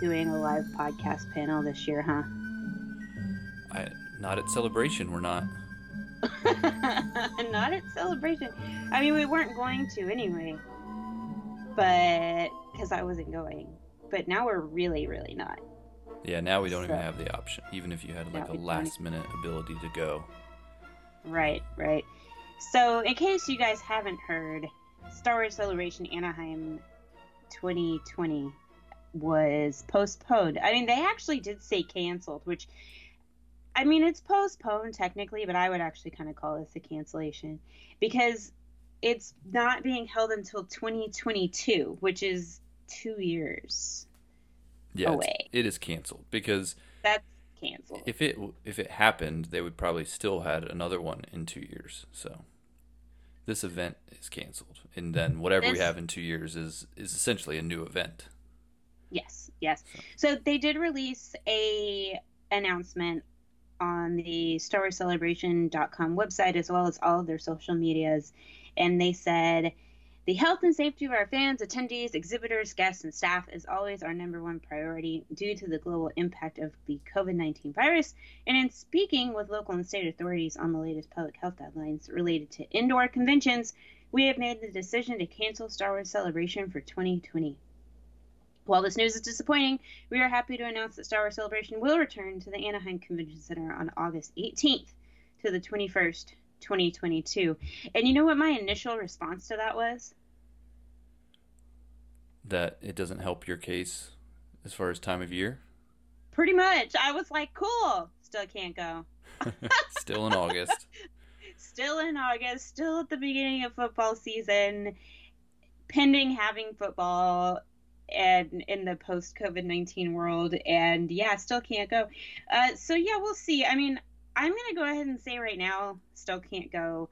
doing a live podcast panel this year, huh? I not at celebration. We're not. not at celebration. I mean, we weren't going to anyway, but because I wasn't going. But now we're really, really not. Yeah, now we don't So- even have the option, even if you had like a last minute ability to go. Right, right. So, in case you guys haven't heard, Star Wars Celebration Anaheim 2020 was postponed. I mean, they actually did say canceled, which, I mean, it's postponed technically, but I would actually kind of call this a cancellation because it's not being held until 2022, which is two years. Yeah, Away. it is canceled because That's canceled. if it if it happened, they would probably still had another one in two years. So this event is canceled, and then whatever we have in two years is is essentially a new event. Yes, yes. So they did release a announcement on the Star Wars Celebration.com website as well as all of their social medias, and they said the health and safety of our fans, attendees, exhibitors, guests, and staff is always our number one priority due to the global impact of the COVID 19 virus. And in speaking with local and state authorities on the latest public health guidelines related to indoor conventions, we have made the decision to cancel Star Wars Celebration for 2020. While this news is disappointing, we are happy to announce that Star Wars Celebration will return to the Anaheim Convention Center on August 18th to the 21st, 2022. And you know what my initial response to that was? That it doesn't help your case as far as time of year. Pretty much. I was like, cool. Still can't go. Still in August. Still in August, still at the beginning of football season, pending having football and in the post COVID 19 world. And yeah, still can't go. Uh, so yeah, we'll see. I mean, I'm going to go ahead and say right now, still can't go.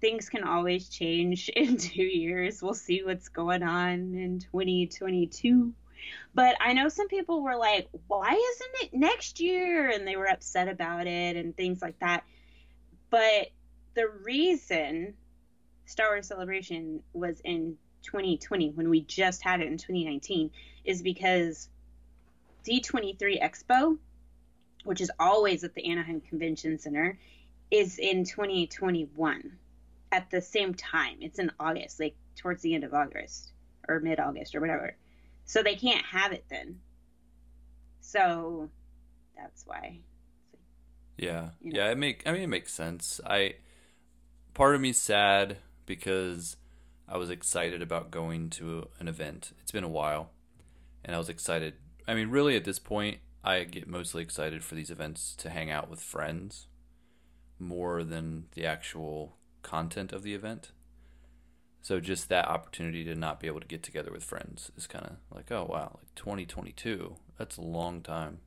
Things can always change in two years. We'll see what's going on in 2022. But I know some people were like, why isn't it next year? And they were upset about it and things like that. But the reason Star Wars Celebration was in 2020 when we just had it in 2019 is because D23 Expo, which is always at the Anaheim Convention Center, is in 2021 at the same time. It's in August, like towards the end of August or mid August or whatever. So they can't have it then. So that's why. Yeah, You know? yeah. It make I mean it makes sense. I part of me's sad because I was excited about going to an event. It's been a while, and I was excited. I mean, really, at this point, I get mostly excited for these events to hang out with friends more than the actual content of the event. So just that opportunity to not be able to get together with friends is kind of like, oh wow, like 2022. That's a long time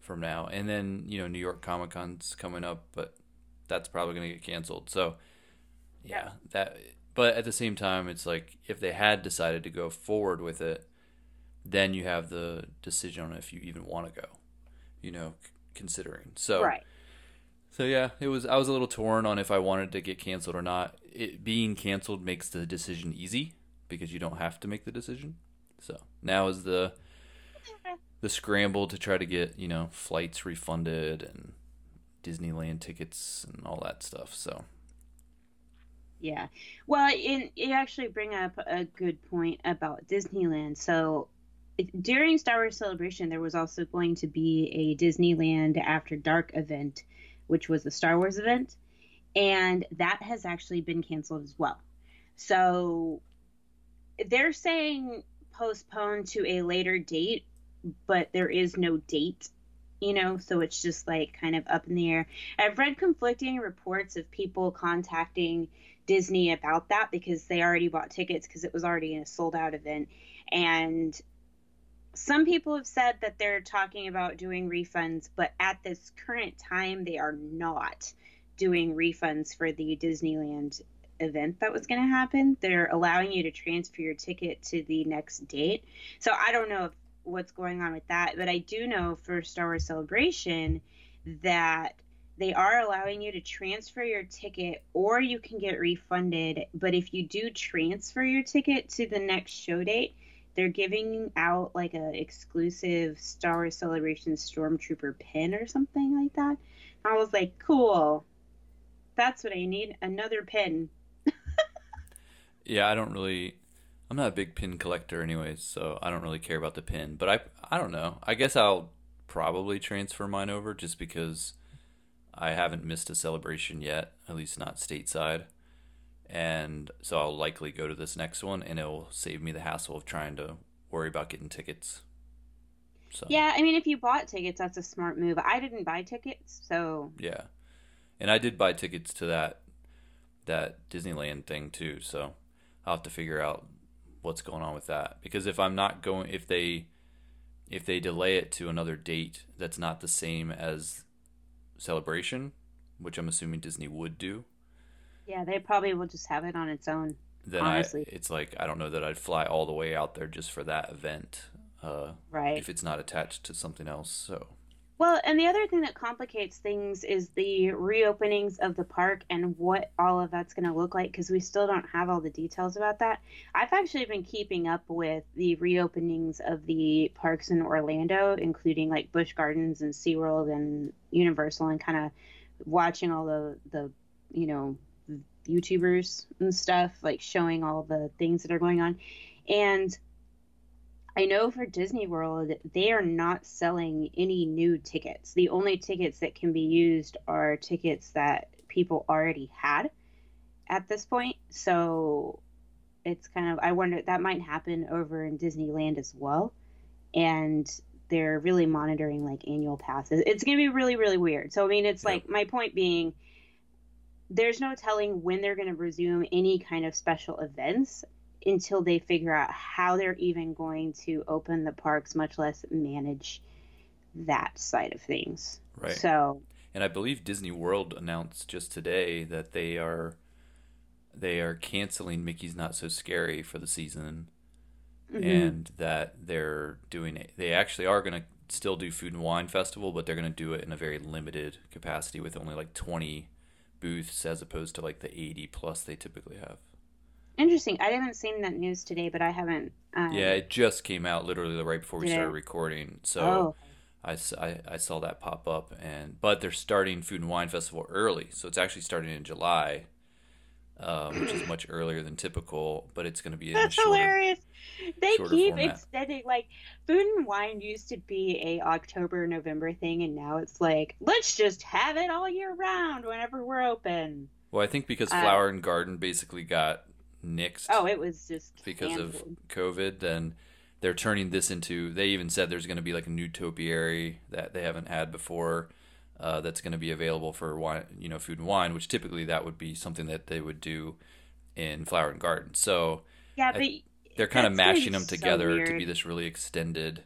from now. And then, you know, New York Comic Con's coming up, but that's probably going to get canceled. So, yeah, that but at the same time it's like if they had decided to go forward with it, then you have the decision on if you even want to go. You know, c- considering. So Right. so yeah, it was. I was a little torn on if I wanted to get canceled or not. It being canceled makes the decision easy because you don't have to make the decision. So now is the the scramble to try to get you know flights refunded and Disneyland tickets and all that stuff. So Yeah. Well, you actually bring up a good point about Disneyland. So during Star Wars Celebration, there was also going to be a Disneyland After Dark event, which was a Star Wars event, and that has actually been canceled as well. So they're saying postponed to a later date, but there is no date, you know, so it's just like kind of up in the air. I've read conflicting reports of people contacting Disney about that because they already bought tickets because it was already a sold out event. And some people have said that they're talking about doing refunds, but at this current time, they are not doing refunds for the Disneyland event that was going to happen. They're allowing you to transfer your ticket to the next date. So I don't know what's going on with that, but I do know for Star Wars Celebration that they are allowing you to transfer your ticket or you can get refunded. But if you do transfer your ticket to the next show date, they're giving out like a exclusive Star Wars Celebration Stormtrooper pin or something like that. I was like, cool. That's what I need. Another pin. yeah, I don't really. I'm not a big pin collector, anyways, so I don't really care about the pin. But I, I don't know. I guess I'll probably transfer mine over just because I haven't missed a celebration yet, at least not stateside. And so I'll likely go to this next one, and it'll save me the hassle of trying to worry about getting tickets. So. Yeah, I mean, if you bought tickets, that's a smart move. I didn't buy tickets, so yeah, and I did buy tickets to that that Disneyland thing too. So I'll have to figure out what's going on with that because if I'm not going, if they if they delay it to another date that's not the same as celebration, which I'm assuming Disney would do. Yeah, they probably will just have it on its own. Then honestly. I, it's like I don't know that I'd fly all the way out there just for that event. Uh, right. If it's not attached to something else, so. Well, and the other thing that complicates things is the reopenings of the park and what all of that's going to look like because we still don't have all the details about that. I've actually been keeping up with the reopenings of the parks in Orlando, including like Busch Gardens and SeaWorld and Universal, and kind of watching all the, the, you know, YouTubers and stuff, like showing all the things that are going on. And I know for Disney World, they are not selling any new tickets. The only tickets that can be used are tickets that people already had at this point. So it's kind of, I wonder, that might happen over in Disneyland as well. And they're really monitoring like annual passes. It's going to be really, really weird. So, I mean, it's like, my point being, there's no telling when they're going to resume any kind of special events until they figure out how they're even going to open the parks, much less manage that side of things. Right. So. And I believe Disney World announced just today that they are they are canceling Mickey's Not So Scary for the season, mm-hmm. and that they're doing it. They actually are going to still do Food and Wine Festival, but they're going to do it in a very limited capacity with only like twenty booths as opposed to like the eighty plus they typically have. Interesting. I haven't seen that news today, but I haven't. Um, yeah, it just came out literally right before we started recording. So oh. I, I, I saw that pop up, and but they're starting Food and Wine Festival early, so it's actually starting in July, um, which is much earlier than typical. But it's going to be in That's shorter, hilarious. They keep format. extending. Like Food and Wine used to be a October November thing, and now it's like let's just have it all year round whenever we're open. Well, I think because uh, Flower and Garden basically got nixed. Oh, it was just because canceled. of COVID. Then they're turning this into. They even said there's going to be like a new topiary that they haven't had before. Uh, that's going to be available for wine, you know, food and wine, which typically that would be something that they would do in flower and garden. So yeah, but I, they're kind of mashing them together so to be this really extended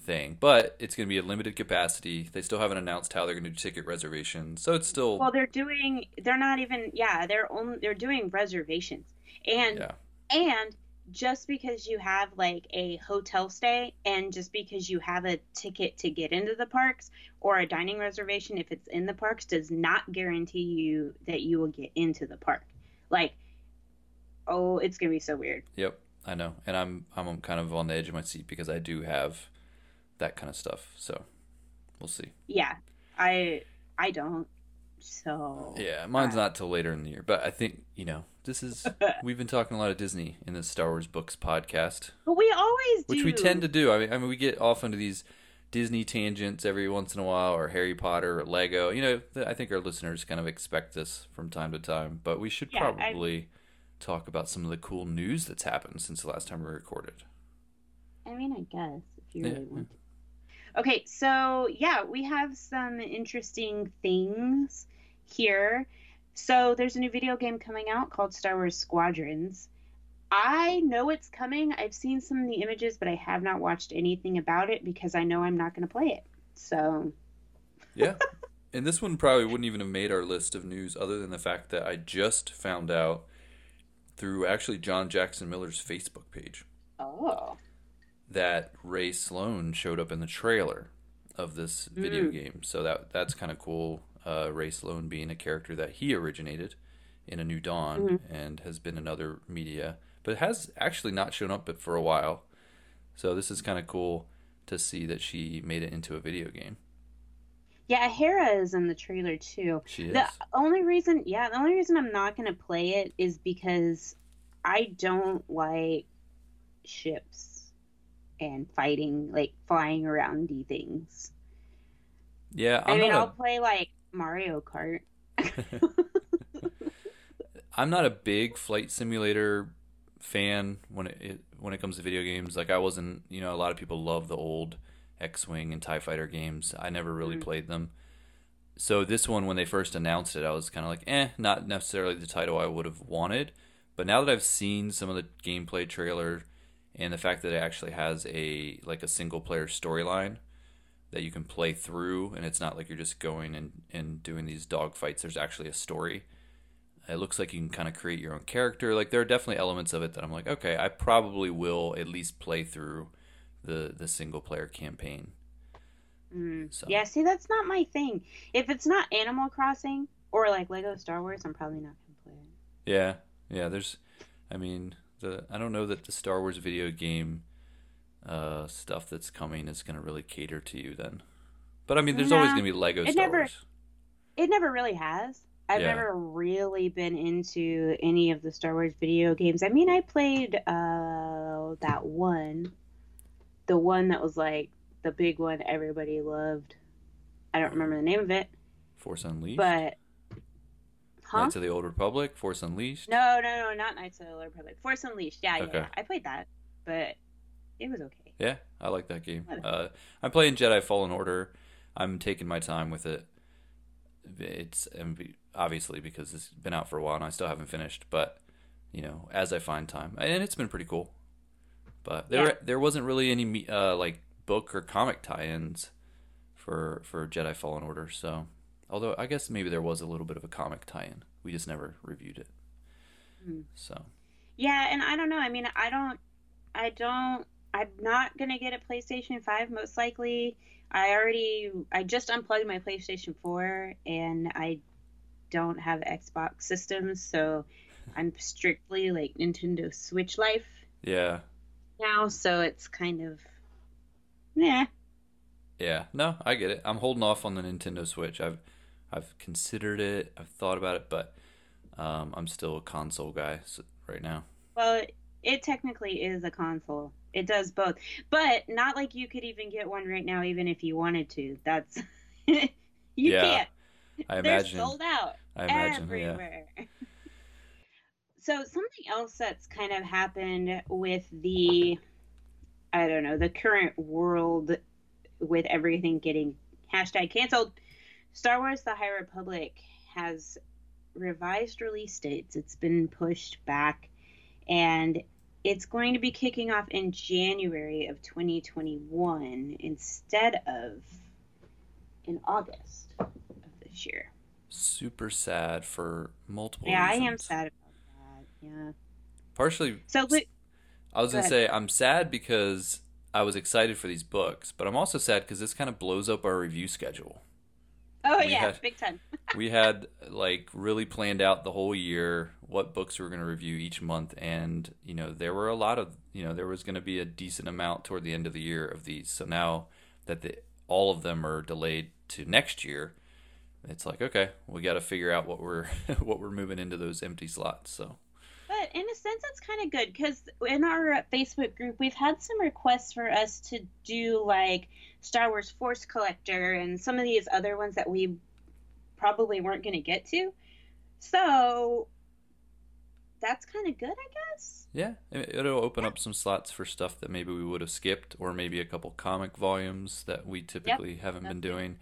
thing. But it's going to be a limited capacity. They still haven't announced how they're going to do ticket reservations, so it's still well. They're doing. They're not even. Yeah, they're only. They're doing reservations. And yeah. and just because you have like a hotel stay and just because you have a ticket to get into the parks or a dining reservation if it's in the parks does not guarantee you that you will get into the park. Like oh, it's going to be so weird. Yep, I know. And I'm I'm kind of on the edge of my seat because I do have that kind of stuff. So, we'll see. Yeah. I I don't. So Yeah, mine's uh, not till later in the year, but I think, you know, this is we've been talking a lot of Disney in the Star Wars books podcast. But we always do. Which we tend to do. I mean, I mean we get off into these Disney tangents every once in a while or Harry Potter or Lego. You know, I think our listeners kind of expect this from time to time, but we should yeah, probably I... talk about some of the cool news that's happened since the last time we recorded. I mean, I guess if you really want to. Okay, so yeah, we have some interesting things here. So there's a new video game coming out called Star Wars Squadrons. I know it's coming. I've seen some of the images, but I have not watched anything about it because I know I'm not going to play it. So, Yeah. and this one probably wouldn't even have made our list of news other than the fact that I just found out through actually John Jackson Miller's Facebook page oh, that Rae Sloane showed up in the trailer of this video Mm. game. So that that's kind of cool. Uh, Rae Sloane being a character that he originated in A New Dawn Mm-hmm. and has been in other media, but has actually not shown up but for a while. So this is kind of cool to see that she made it into a video game. yeah, Hera is in the trailer too. She is. The only reason, yeah, the only reason I'm not going to play it is because I don't like ships and fighting, like flying around aroundy things. yeah, i I'm mean, not a- I'll play like Mario Kart. I'm not a big flight simulator fan when it, it when it comes to video games. Like I wasn't, you know, a lot of people love the old X-wing and Tie Fighter games. I never really Mm. played them. So this one, when they first announced it, I was kind of like, eh, not necessarily the title I would have wanted. But now that I've seen some of the gameplay trailer and the fact that it actually has a like a single player storyline that you can play through, and it's not like you're just going and, and doing these dog fights. There's actually a story. It looks like you can kind of create your own character. Like there are definitely elements of it that I'm like, okay, I probably will at least play through the the single player campaign. Mm. So Yeah, see, that's not my thing. If it's not Animal Crossing or like Lego Star Wars, I'm probably not going to play it. yeah, yeah. There's, I mean, the I don't know that the Star Wars video game uh, stuff that's coming is going to really cater to you then. But I mean, there's always going to be Lego it Star never- Wars. It never really has. I've Yeah. never really been into any of the Star Wars video games. I mean, I played uh that one, the one that was like the big one everybody loved. I don't remember the name of it, Force Unleashed. but huh? Knights of the Old Republic. Force Unleashed. No, no, no, not Knights of the Old Republic. Force Unleashed. Yeah, yeah, Okay. yeah. I played that, but it was okay. Yeah, I like that game. Uh, I'm playing Jedi Fallen Order. I'm taking my time with it. It's obviously because it's been out for a while and I still haven't finished, but you know, as I find time, and it's been pretty cool. But there, Yeah. there wasn't really any uh, like book or comic tie-ins for for Jedi Fallen Order. So, although I guess maybe there was a little bit of a comic tie-in, we just never reviewed it. Hmm. So, Yeah, and I don't know. I mean, I don't, I don't, I'm not gonna get a PlayStation Five most likely. I already, I just unplugged my PlayStation Four, and I don't have Xbox systems, so I'm strictly like Nintendo Switch life yeah, now. So it's kind of, yeah, Yeah, no, I get it. I'm holding off on the Nintendo Switch. I've I've considered it. I've thought about it, but um, I'm still a console guy right now. Well, it technically is a console. It does both, but not like you could even get one right now, even if you wanted to. That's you Yeah, can't. I imagine They're sold out I imagine. Yeah. everywhere. so something else that's kind of happened with the, I don't know, the current world with everything getting hashtag canceled. Star Wars: The High Republic has revised release dates. It's been pushed back, and it's going to be kicking off in January of 2021 instead of in August of this year. Super sad for multiple. Yeah, I am sad about that. Yeah. Partially, So, Lu- I was gonna say I'm sad because I was excited for these books, but I'm also sad because this kind of blows up our review schedule. Oh we yeah, had- big time. we had like really planned out the whole year what books we were going to review each month and you know there were a lot of you know there was going to be a decent amount toward the end of the year of these so now that the, all of them are delayed to next year it's like okay we got to figure out what we're what we're moving into those empty slots so But in a sense, it's kind of good because in our Facebook group, we've had some requests for us to do like Star Wars Force Collector and some of these other ones that we probably weren't going to get to. So that's kind of good, I guess. yeah it- it'll open up some slots for stuff that maybe we would have skipped or maybe a couple comic volumes that we typically haven't been doing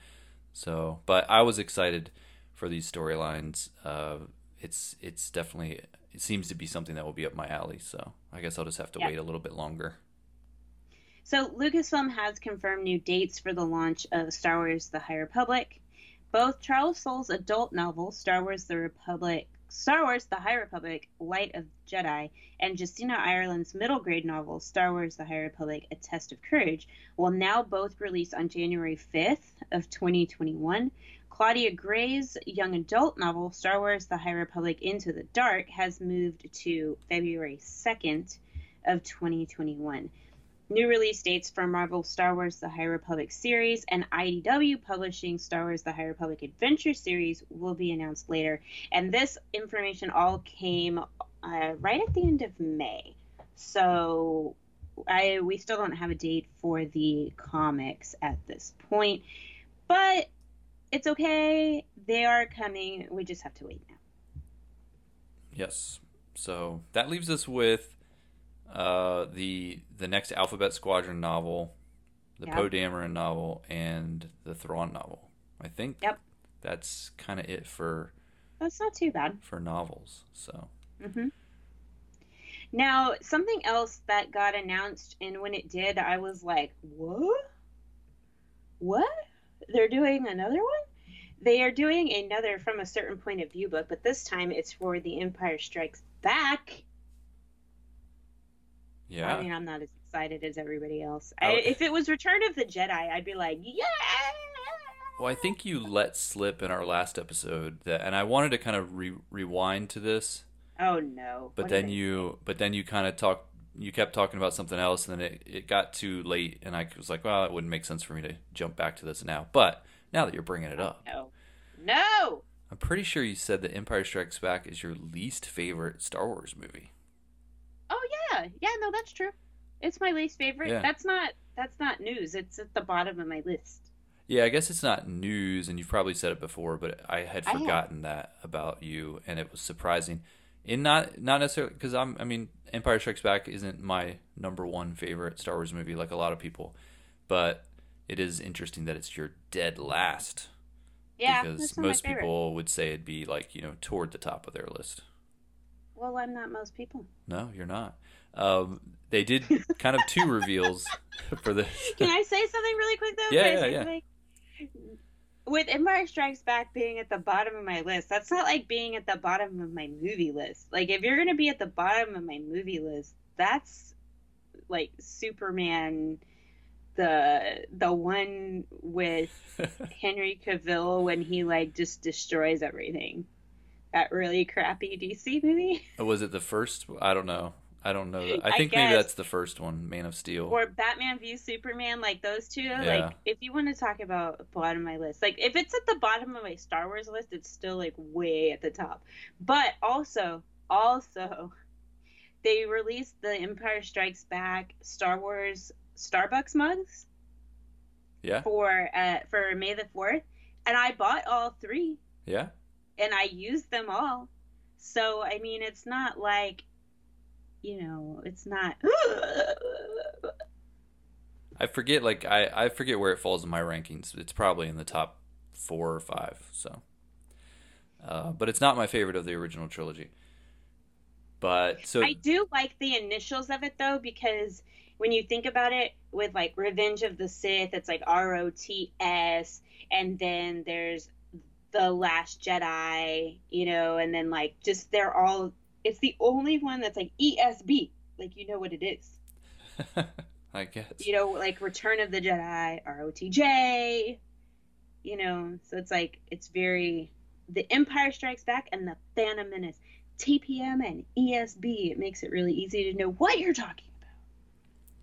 so but i was excited for these storylines uh, it's it's definitely it seems to be something that will be up my alley so I guess I'll just have to Yeah. wait a little bit longer. So Lucasfilm has confirmed new dates for the launch of Star Wars: The High Republic. Both Charles Soule's adult novel, Star Wars: The Republic, Star Wars: The High Republic, Light of Jedi, and Justina Ireland's middle grade novel, Star Wars: The High Republic, A Test of Courage, will now both release on January 5th of 2021. Claudia Gray's young adult novel, Star Wars: The High Republic Into the Dark, has moved to February 2nd of 2021. New release dates for Marvel Star Wars The High Republic series and IDW Publishing Star Wars The High Republic Adventure series will be announced later. And this information all came uh, right at the end of May. So I we still don't have a date for the comics at this point. But it's okay. They are coming. We just have to wait now. Yes. So that leaves us with uh, the the next Alphabet Squadron novel, the Yep. Poe Dameron novel, and the Thrawn novel. I think Yep. that's kind of it for That's not too bad. for novels. So Mm-hmm. Now, something else that got announced, and when it did, I was like, what? What? They're doing another one? They are doing another from a certain point of view book, but this time it's for The Empire Strikes Back. Yeah, I mean, I'm not as excited as everybody else. I if it was Return of the Jedi, I'd be like, yeah! Well, I think you let slip in our last episode that, and I wanted to kind of re- rewind to this, Oh no! but What then you, but then you kind of talk, you kept talking about something else, and then it, it got too late, and I was like, well, it wouldn't make sense for me to jump back to this now. But now that you're bringing it oh, up. No, no. I'm pretty sure you said that Empire Strikes Back is your least favorite Star Wars movie. Yeah, yeah. No, that's true. It's my least favorite. Yeah. That's not. That's not news. It's at the bottom of my list. Yeah, I guess it's not news, and you've probably said it before, but I had I forgotten that about you, and it was surprising. In not not necessarily because I'm. I mean, Empire Strikes Back isn't my number one favorite Star Wars movie, like a lot of people, but it is interesting that it's your dead last. Yeah, because most people would say it'd be like you know toward the top of their list. Well, I'm not most people. No, you're not. Um, they did kind of two reveals for this. Can I say something really quick though? Yeah, yeah, yeah. something? With Empire Strikes Back being at the bottom of my list, that's not like being at the bottom of my movie list. Like if you're gonna be at the bottom of my movie list, that's like Superman, the the one with Henry Cavill when he like just destroys everything. That really crappy DC movie. Was it the first? I don't know. I don't know. I I think maybe guess. that's the first one, Man of Steel. or Batman v Superman, like those two. Yeah. Like, if you want to talk about bottom of my list, like if it's at the bottom of my Star Wars list, it's still like way at the top. But also, also, they released the Empire Strikes Back Star Wars Starbucks mugs yeah, for uh for May the Fourth, and I bought all three yeah. and I used them all. So I mean, it's not like, you know, it's not. I forget. Like I, I forget where it falls in my rankings. It's probably in the top four or five. So, uh, but it's not my favorite of the original trilogy. But so I do like the initials of it though, because when you think about it, with like Revenge of the Sith, it's like R O T S, and then there's the Last Jedi, you know, and then like just they're all. It's the only one that's like ESB, like you know what it is. I guess. You know, like Return of the Jedi, R O T J. You know, so it's like it's very the Empire Strikes Back and the Phantom Menace, TPM and ESB. It makes it really easy to know what you're talking about.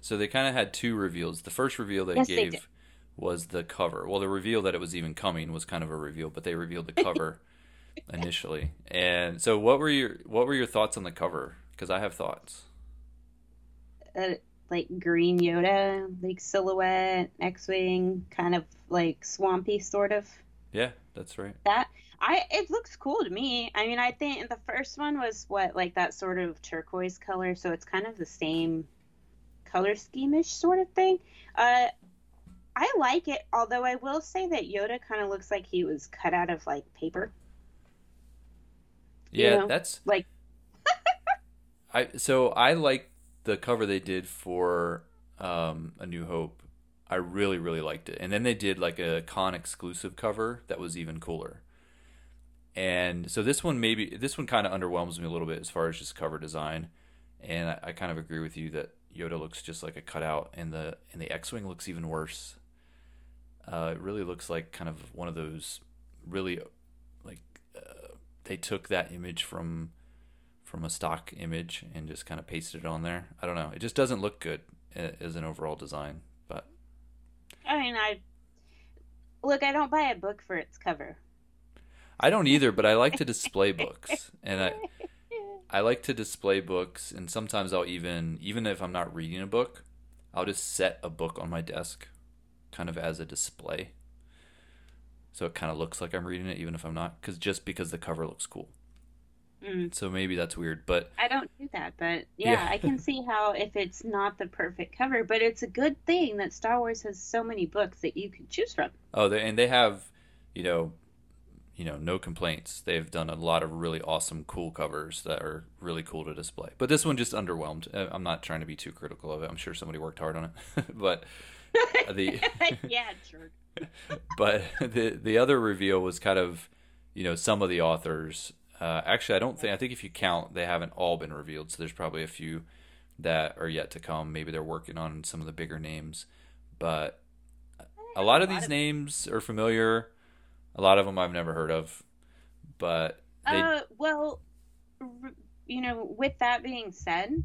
So they kind of had two reveals. The first reveal they Yes, they gave did. was the cover. Well, the reveal that it was even coming was kind of a reveal, but they revealed the cover initially. And so, what were your what were your thoughts on the cover? Because I have thoughts. Uh, like green Yoda, like silhouette, X-wing, kind of like swampy sort of. Yeah, that's right. That I it looks cool to me. I mean, I think the first one was what like that sort of turquoise color, so it's kind of the same color scheme-ish sort of thing. Uh, I like it, although I will say that Yoda kind of looks like he was cut out of like paper. You Yeah, know, that's Like I. So I like the cover they did for um, A New Hope, I really really liked it. And then they did like a con exclusive cover that was even cooler. And so this one maybe this one kind of underwhelms me a little bit as far as just cover design. And I, I kind of agree with you that Yoda looks just like a cutout, and the and the X-wing looks even worse. Uh, it really looks like kind of one of those really they took that image from from a stock image and just kind of pasted it on there. I don't know. It just doesn't look good uh, as an overall design. But I mean, I look. I don't buy a book for its cover. I don't either, but I like to display books, and I I like to display books, and sometimes I'll even even if I'm not reading a book, I'll just set a book on my desk, kind of as a display. So it kind of looks like I'm reading it, even if I'm not, because just because the cover looks cool. Mm. So maybe that's weird, but I don't do that, but yeah, Yeah. I can see how if it's not the perfect cover, but it's a good thing that Star Wars has so many books that you can choose from. Oh, they, and they have, you know, you know, no complaints. They've done a lot of really awesome, cool covers that are really cool to display. But this one just underwhelmed. Uh, I'm not trying to be too critical of it. I'm sure somebody worked hard on it, but the yeah, sure. but the the other reveal was kind of, you know, some of the authors. Uh, actually, I don't think. I think if you count, they haven't all been revealed. So there's probably a few that are yet to come. Maybe they're working on some of the bigger names, but a lot of these names are familiar. A lot of them I've never heard of, but they Uh, well, you know, with that being said,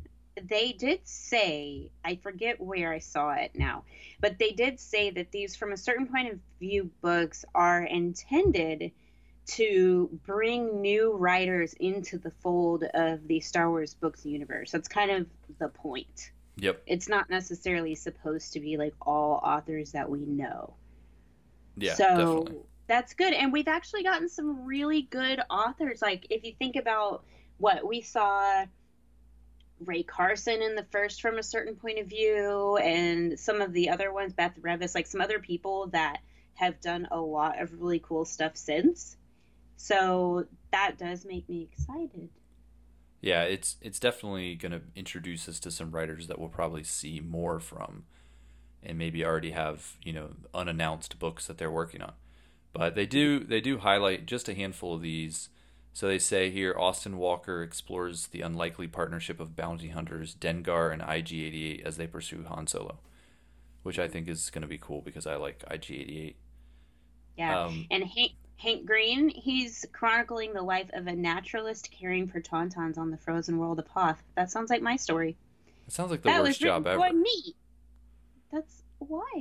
they did say, I forget where I saw it now, but they did say that these, from a certain point of view, books are intended to bring new writers into the fold of the Star Wars books universe. That's kind of the point. yep It's not necessarily supposed to be like all authors that we know. yeah so definitely that's good. And we've actually gotten some really good authors. Like if you think about what we saw Rae Carson in the first from a certain point of view, and some of the other ones, Beth Revis, like some other people that have done a lot of really cool stuff since. So that does make me excited. yeah it's it's definitely going to introduce us to some writers that we'll probably see more from and maybe already have you know unannounced books that they're working on but they do they do highlight just a handful of these so they say here austin walker explores the unlikely partnership of bounty hunters dengar and ig-88 as they pursue han solo which i think is going to be cool because i like ig-88 Yeah. Um, and Hank Hank Green, he's chronicling the life of a naturalist caring for tauntauns on the frozen world of Hoth. That sounds like my story. it sounds like the that worst job ever for me. That's why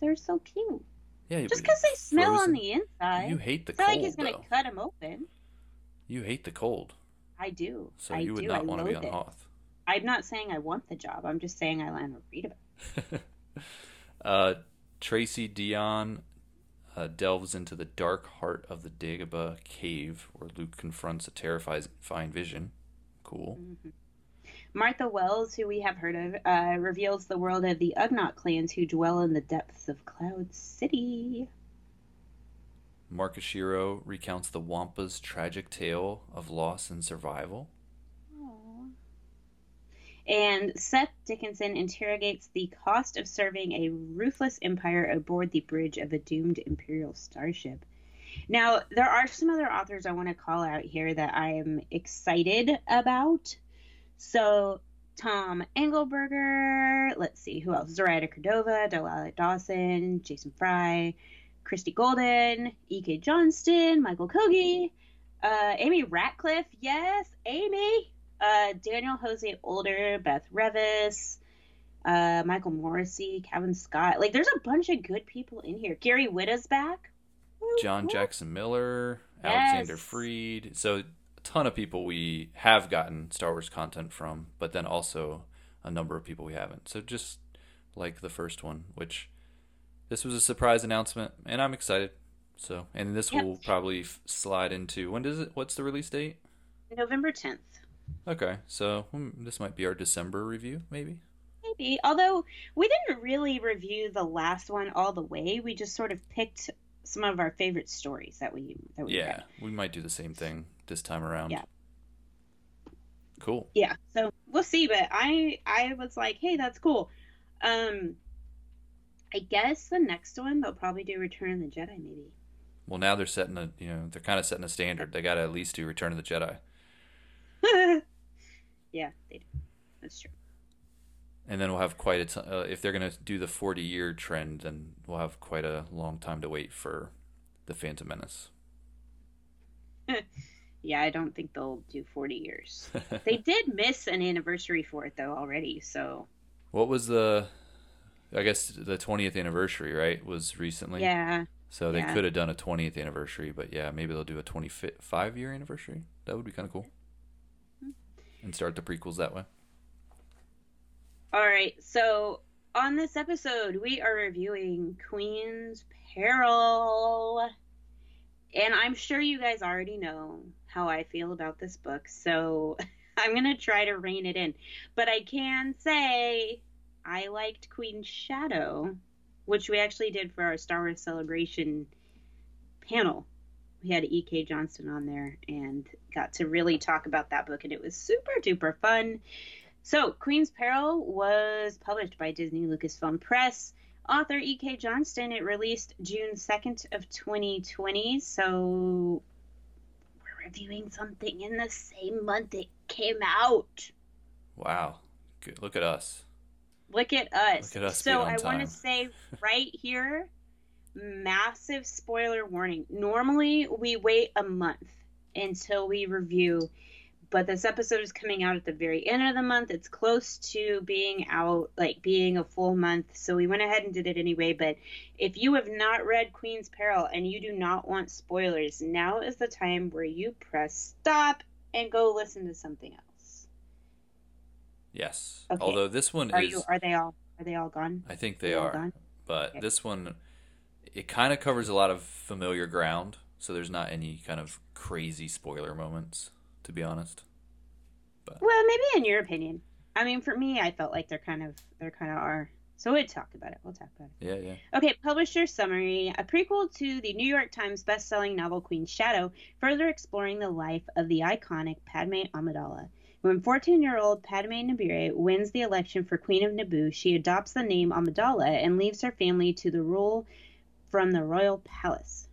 they're so cute. yeah Just because they smell on the inside. you hate the it's not cold like he's gonna cut him open. You hate the cold I do. So I you would do. not I want to be on it. Hoth. I'm not saying I want the job. I'm just saying I want to read about. it. uh, Tracy Deonn uh, delves into the dark heart of the Dagobah cave, where Luke confronts a terrifying vision. Cool. Martha Wells, who we have heard of, uh, reveals the world of the Ugnaught clans who dwell in the depths of Cloud City. Mark Oshiro recounts the Wampa's tragic tale of loss and survival. And Seth Dickinson interrogates the cost of serving a ruthless empire aboard the bridge of a doomed Imperial starship. Now, there are some other authors I want to call out here that I am excited about. So, Tom Angleberger, let's see, who else? Zoraida Cordova, Delilah Dawson, Jason Fry, Christie Golden, E.K. Johnston, Michael Kogge, uh, Amy Ratcliffe, yes, Amy, uh, Daniel Jose Older, Beth Revis, uh, Michael Moreci, Cavan Scott. Like, there's a bunch of good people in here. Gary Whitta's back. John. Jackson Miller, Yes. Alexander Freed. So a ton of people we have gotten Star Wars content from, but then also a number of people we haven't. So just like the first one, which this was a surprise announcement, and I'm excited. So, and this Yep. will probably f- slide into when does it? What's the release date? November 10th. Okay, so hmm, this might be our December review, maybe. Maybe. Although we didn't really review the last one all the way. We just sort of picked some of our favorite stories that we that we Yeah, read. we might do the same thing this time around. Yeah. Cool. Yeah, so we'll see. But I I was like, hey, that's cool. Um, I guess the next one they'll probably do Return of the Jedi, maybe. Well, now they're setting a you know they're kind of setting a standard. They got to at least do Return of the Jedi, yeah, they do. That's true. and then we'll have quite a t- uh, if they're gonna do the forty year trend, then we'll have quite a long time to wait for the Phantom Menace. Yeah, I don't think they'll do 40 years. they did miss an anniversary for it though already, so What was the? I guess the twentieth anniversary, right? Was recently. yeah. So they yeah. could have done a twentieth anniversary, but yeah, maybe they'll do a twenty-five year anniversary. That would be kind of cool. Mm-hmm. And start the prequels that way. All right, so on this episode, we are reviewing Queen's Peril. And I'm sure you guys already know how I feel about this book, so I'm going to try to rein it in. But I can say I liked Queen Shadow, which we actually did for our Star Wars Celebration panel. We had E.K. Johnston on there and got to really talk about that book, and it was super duper fun. So, Queen's Peril was published by Disney Lucasfilm Press. Author E.K. Johnston. It released June 2nd of 2020. So, we're reviewing something in the same month it came out. Wow, Good. look at us. Look at us. Look at us so, I want to say right here massive spoiler warning. Normally, we wait a month until we review but this episode is coming out at the very end of the month. It's close to being out, like being a full month. So we went ahead and did it anyway. But if you have not read Queen's Peril and you do not want spoilers, now is the time where you press stop and go listen to something else. Yes. Okay. Although this one Are is, you? Are they all? Are they all gone? I think they are, gone? but Okay. this one, it kind of covers a lot of familiar ground. So there's not any kind of crazy spoiler moments, to be honest. But. Well, maybe in your opinion. I mean, for me, I felt like they're kind of they're kind of are. So we'll talk about it. We'll talk about it. Yeah, yeah. Okay, publisher summary. A prequel to the New York Times best-selling novel Queen's Shadow, further exploring the life of the iconic Padme Amidala. When 14-year-old Padme Naberrie wins the election for Queen of Naboo, she adopts the name Amidala and leaves her family to the rule from the royal palace.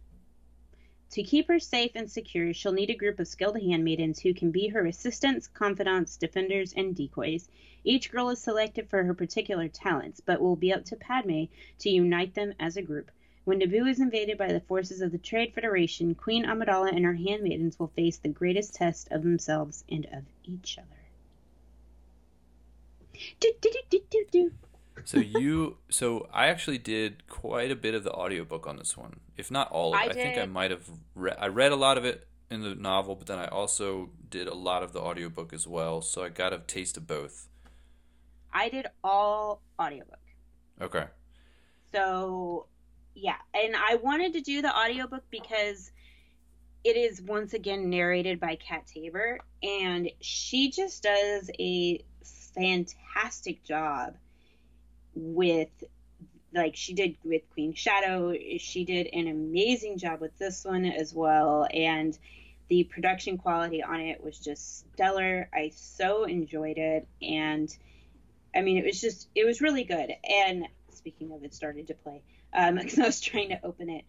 To keep her safe and secure, she'll need a group of skilled handmaidens who can be her assistants, confidants, defenders, and decoys. Each girl is selected for her particular talents, but will be up to Padme to unite them as a group. When Naboo is invaded by the forces of the Trade Federation, Queen Amidala and her handmaidens will face the greatest test of themselves and of each other. Do, do, do, do, do. So you, so I actually did quite a bit of the audiobook on this one, if not all of I it. I, think I might have. Re- I read a lot of it in the novel, but then I also did a lot of the audiobook as well. So I got a taste of both. I did all audiobook. Okay. So, yeah, and I wanted to do the audiobook because it is once again narrated by Kat Taber, and she just does a fantastic job with like she did with Queen Shadow. She did an amazing job with this one as well, and the production quality on it was just stellar. I so enjoyed it, and I mean, it was just it was really good. And speaking of, it started to play um, because I was trying to open it.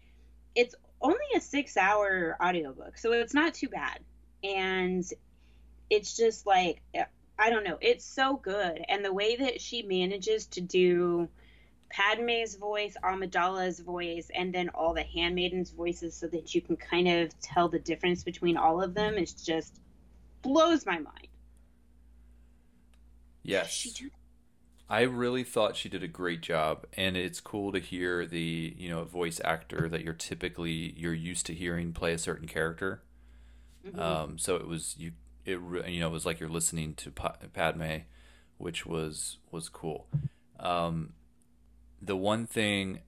It's only a six-hour audiobook, so it's not too bad, and it's just like I don't know, it's so good, and the way that she manages to do Padme's voice, Amidala's voice, and then all the handmaidens' voices, so that you can kind of tell the difference between all of them, is just blows my mind. Yes. She do I really thought she did a great job, and it's cool to hear the you know voice actor that you're typically you're used to hearing play a certain character. Um, so it was you it you know it was like you're listening to Pa- Padme, which was was cool. Um, the one thing,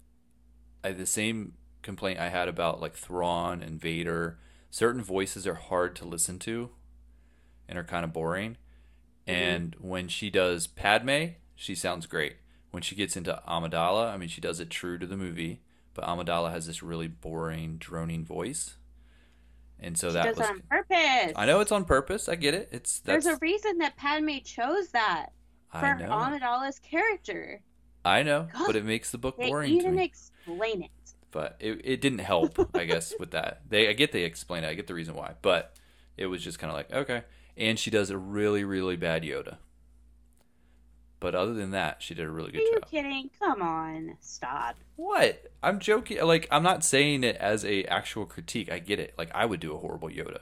I the same complaint I had about like Thrawn and Vader. Certain voices are hard to listen to, and are kind of boring. And when she does Padme, she sounds great. When she gets into Amidala, I mean, she does it true to the movie, but Amidala has this really boring, droning voice. And so She that does was on purpose. I know it's on purpose. I get it. It's that's There's a reason that Padme chose that for. Amidala's character. I know, God, but it makes the book boring even explain it. but it, it didn't help i guess with that they i get they explain it i get the reason why but it was just kind of like okay and she does a really really bad yoda but other than that she did a really good job. Are job kidding? Come on, stop. what i'm joking like i'm not saying it as a actual critique i get it like i would do a horrible yoda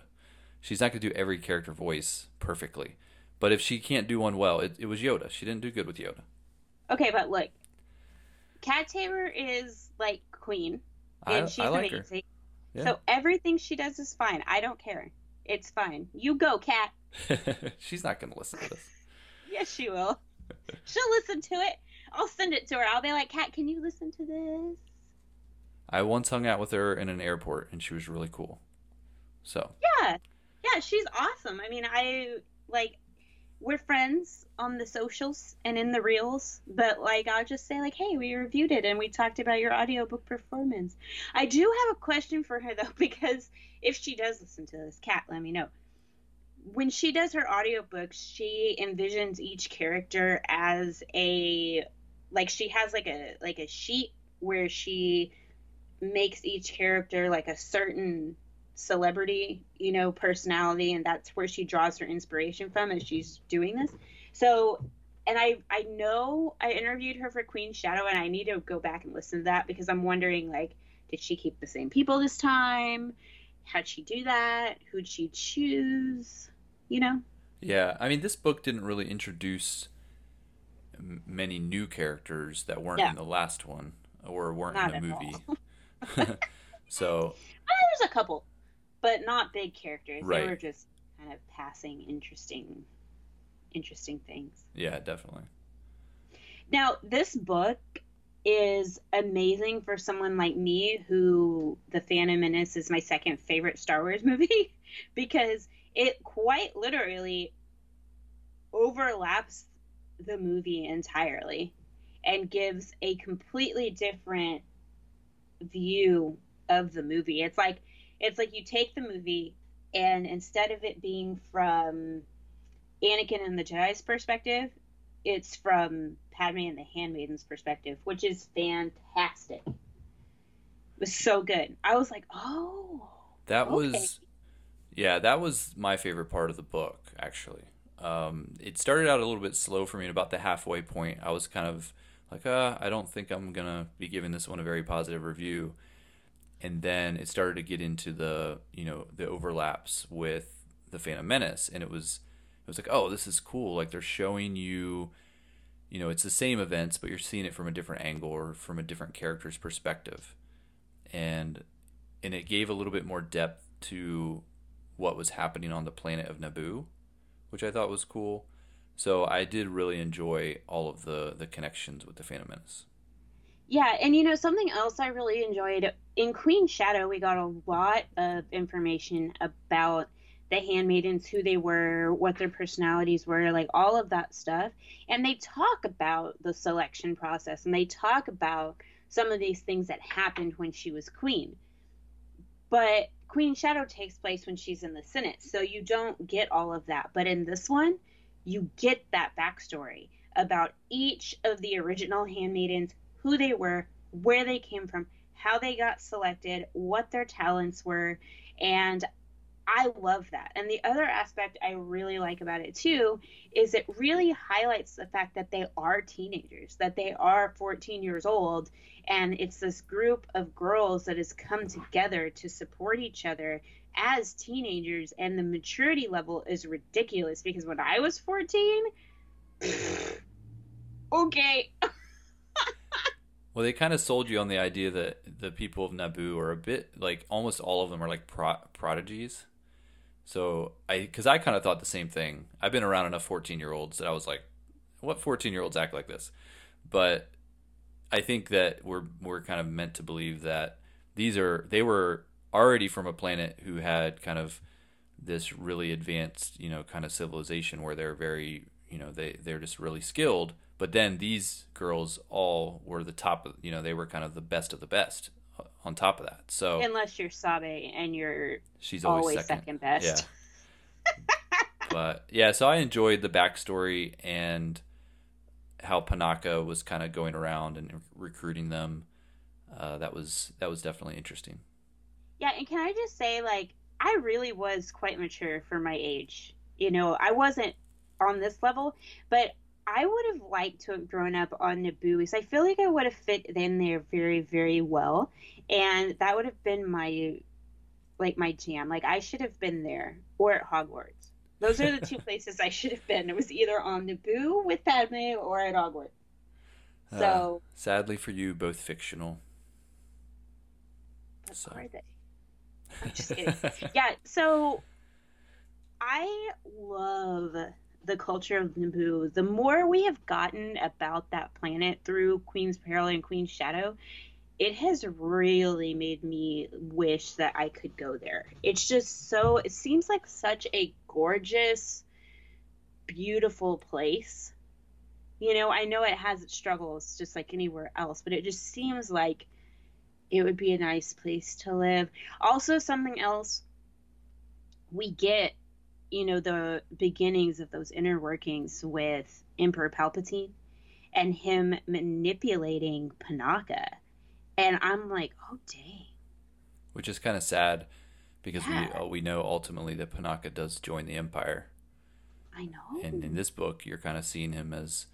she's not going to do every character voice perfectly but if she can't do one well it, it was yoda she didn't do good with yoda Okay, but look, Kat Taber is like queen, I- and she's I like amazing. Yeah. So everything she does is fine. I don't care. It's fine. You go, Kat. she's not going to listen to this Yes, she will. She'll listen to it. I'll send it to her. I'll be like, Kat, can you listen to this? I once hung out with her in an airport, and she was really cool. So Yeah. Yeah, she's awesome. I mean, I like we're friends on the socials and in the reels, but like I'll just say like, "Hey, we reviewed it and we talked about your audiobook performance." I do have a question for her though because if she does listen to this, Kat, let me know. When she does her audiobooks, she envisions each character as a like she has like a like a sheet where she makes each character like a certain celebrity, you know, personality, and that's where she draws her inspiration from as she's doing this. So, and I I know I interviewed her for Queen Shadow, and I need to go back and listen to that because I'm wondering like, did she keep the same people this time? How'd she do that? Who'd she choose? You know? yeah, I mean, this book didn't really introduce many new characters that weren't No. in the last one or weren't Not in the movie. so Ah, there's a couple, but not big characters. Right. They were just kind of passing interesting, interesting things. yeah, definitely. Now, this book is amazing for someone like me who The Phantom Menace is my second favorite Star Wars movie because it quite literally overlaps the movie entirely and gives a completely different view of the movie. It's like it's like you take the movie and instead of it being from Anakin and the Jedi's perspective, it's from Padme and the Handmaiden's perspective, which is fantastic. It was so good. I was like, oh, That Okay. was, yeah, that was my favorite part of the book, actually. Um, it started out a little bit slow for me. and About the halfway point, I was kind of like, uh, I don't think I'm gonna be giving this one a very positive review. And then it started to get into the, you know, the overlaps with the Phantom Menace, and it was, it was like, oh, this is cool. Like they're showing you, you know, it's the same events, but you're seeing it from a different angle or from a different character's perspective, and and it gave a little bit more depth to what was happening on the planet of Naboo, which I thought was cool. So I did really enjoy all of the the connections with the Phantom Menace. Yeah, and you know something else I really enjoyed in Queen Shadow, we got a lot of information about the handmaidens, who they were, what their personalities were, like all of that stuff. And they talk about the selection process and they talk about some of these things that happened when she was queen. But Queen Shadow takes place when she's in the Senate, so you don't get all of that. But in this one, you get that backstory about each of the original handmaidens, who they were, where they came from, how they got selected, what their talents were, and I love that. And the other aspect I really like about it too is it really highlights the fact that they are teenagers, that they are 14 years old, and it's this group of girls that has come together to support each other as teenagers, and the maturity level is ridiculous because when I was 14, okay. Well, they kind of sold you on the idea that the people of Naboo are a bit like almost all of them are like pro- prodigies. So I, because I kind of thought the same thing. I've been around enough fourteen-year-olds that I was like, "What fourteen-year-olds act like this?" But I think that we're we're kind of meant to believe that these are they were already from a planet who had kind of this really advanced, you know, kind of civilization where they're very, you know, they they're just really skilled. But then these girls all were the top, of, you know, they were kind of the best of the best on top of that. So Unless you're Sabe and you're she's always, always second. second best. Yeah. but yeah, so I enjoyed the backstory and how Panaka was kind of going around and recruiting them. Uh, that was that was definitely interesting. Yeah, and can I just say, like, I really was quite mature for my age. You know, I wasn't on this level, but I would have liked to have grown up on Naboo because I feel like I would have fit in there very, very well, and that would have been my, like, my jam. Like, I should have been there or at Hogwarts. Those are the two places I should have been. It was either on Naboo with Padme or at Hogwarts. So, Uh, sadly for you, both fictional. But So. are they? I'm just kidding. yeah, so I love the culture of Naboo. The more we have gotten about that planet through Queen's Peril and Queen's Shadow, it has really made me wish that I could go there. It's just so, it seems like such a gorgeous, beautiful place. You know, I know it has its struggles just like anywhere else, but it just seems like it would be a nice place to live. Also, something else we get, you know, the beginnings of those inner workings with Emperor Palpatine and him manipulating Panaka. And I'm like, oh, dang. Which is kind of sad because Yeah. we uh, we know ultimately that Panaka does join the Empire. I know. And in this book, you're kind of seeing him as,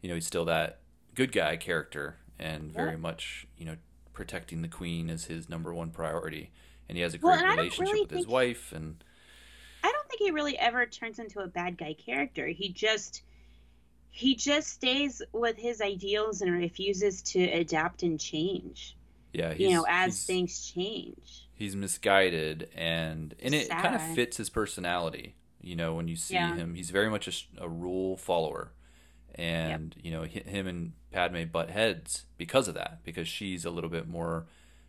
you know, he's still that good guy character and very much, you know, protecting the queen is his number one priority. And he has a great and relationship really with his wife. And think he really ever turns into a bad guy character. He just he just stays with his ideals and refuses to adapt and change. yeah, he's, you know, as things change. he's misguided and and it kind of fits his personality. You know, when you see Yeah. him, he's very much a rule follower. And you know, him and Padme butt heads because of that, because she's a little bit more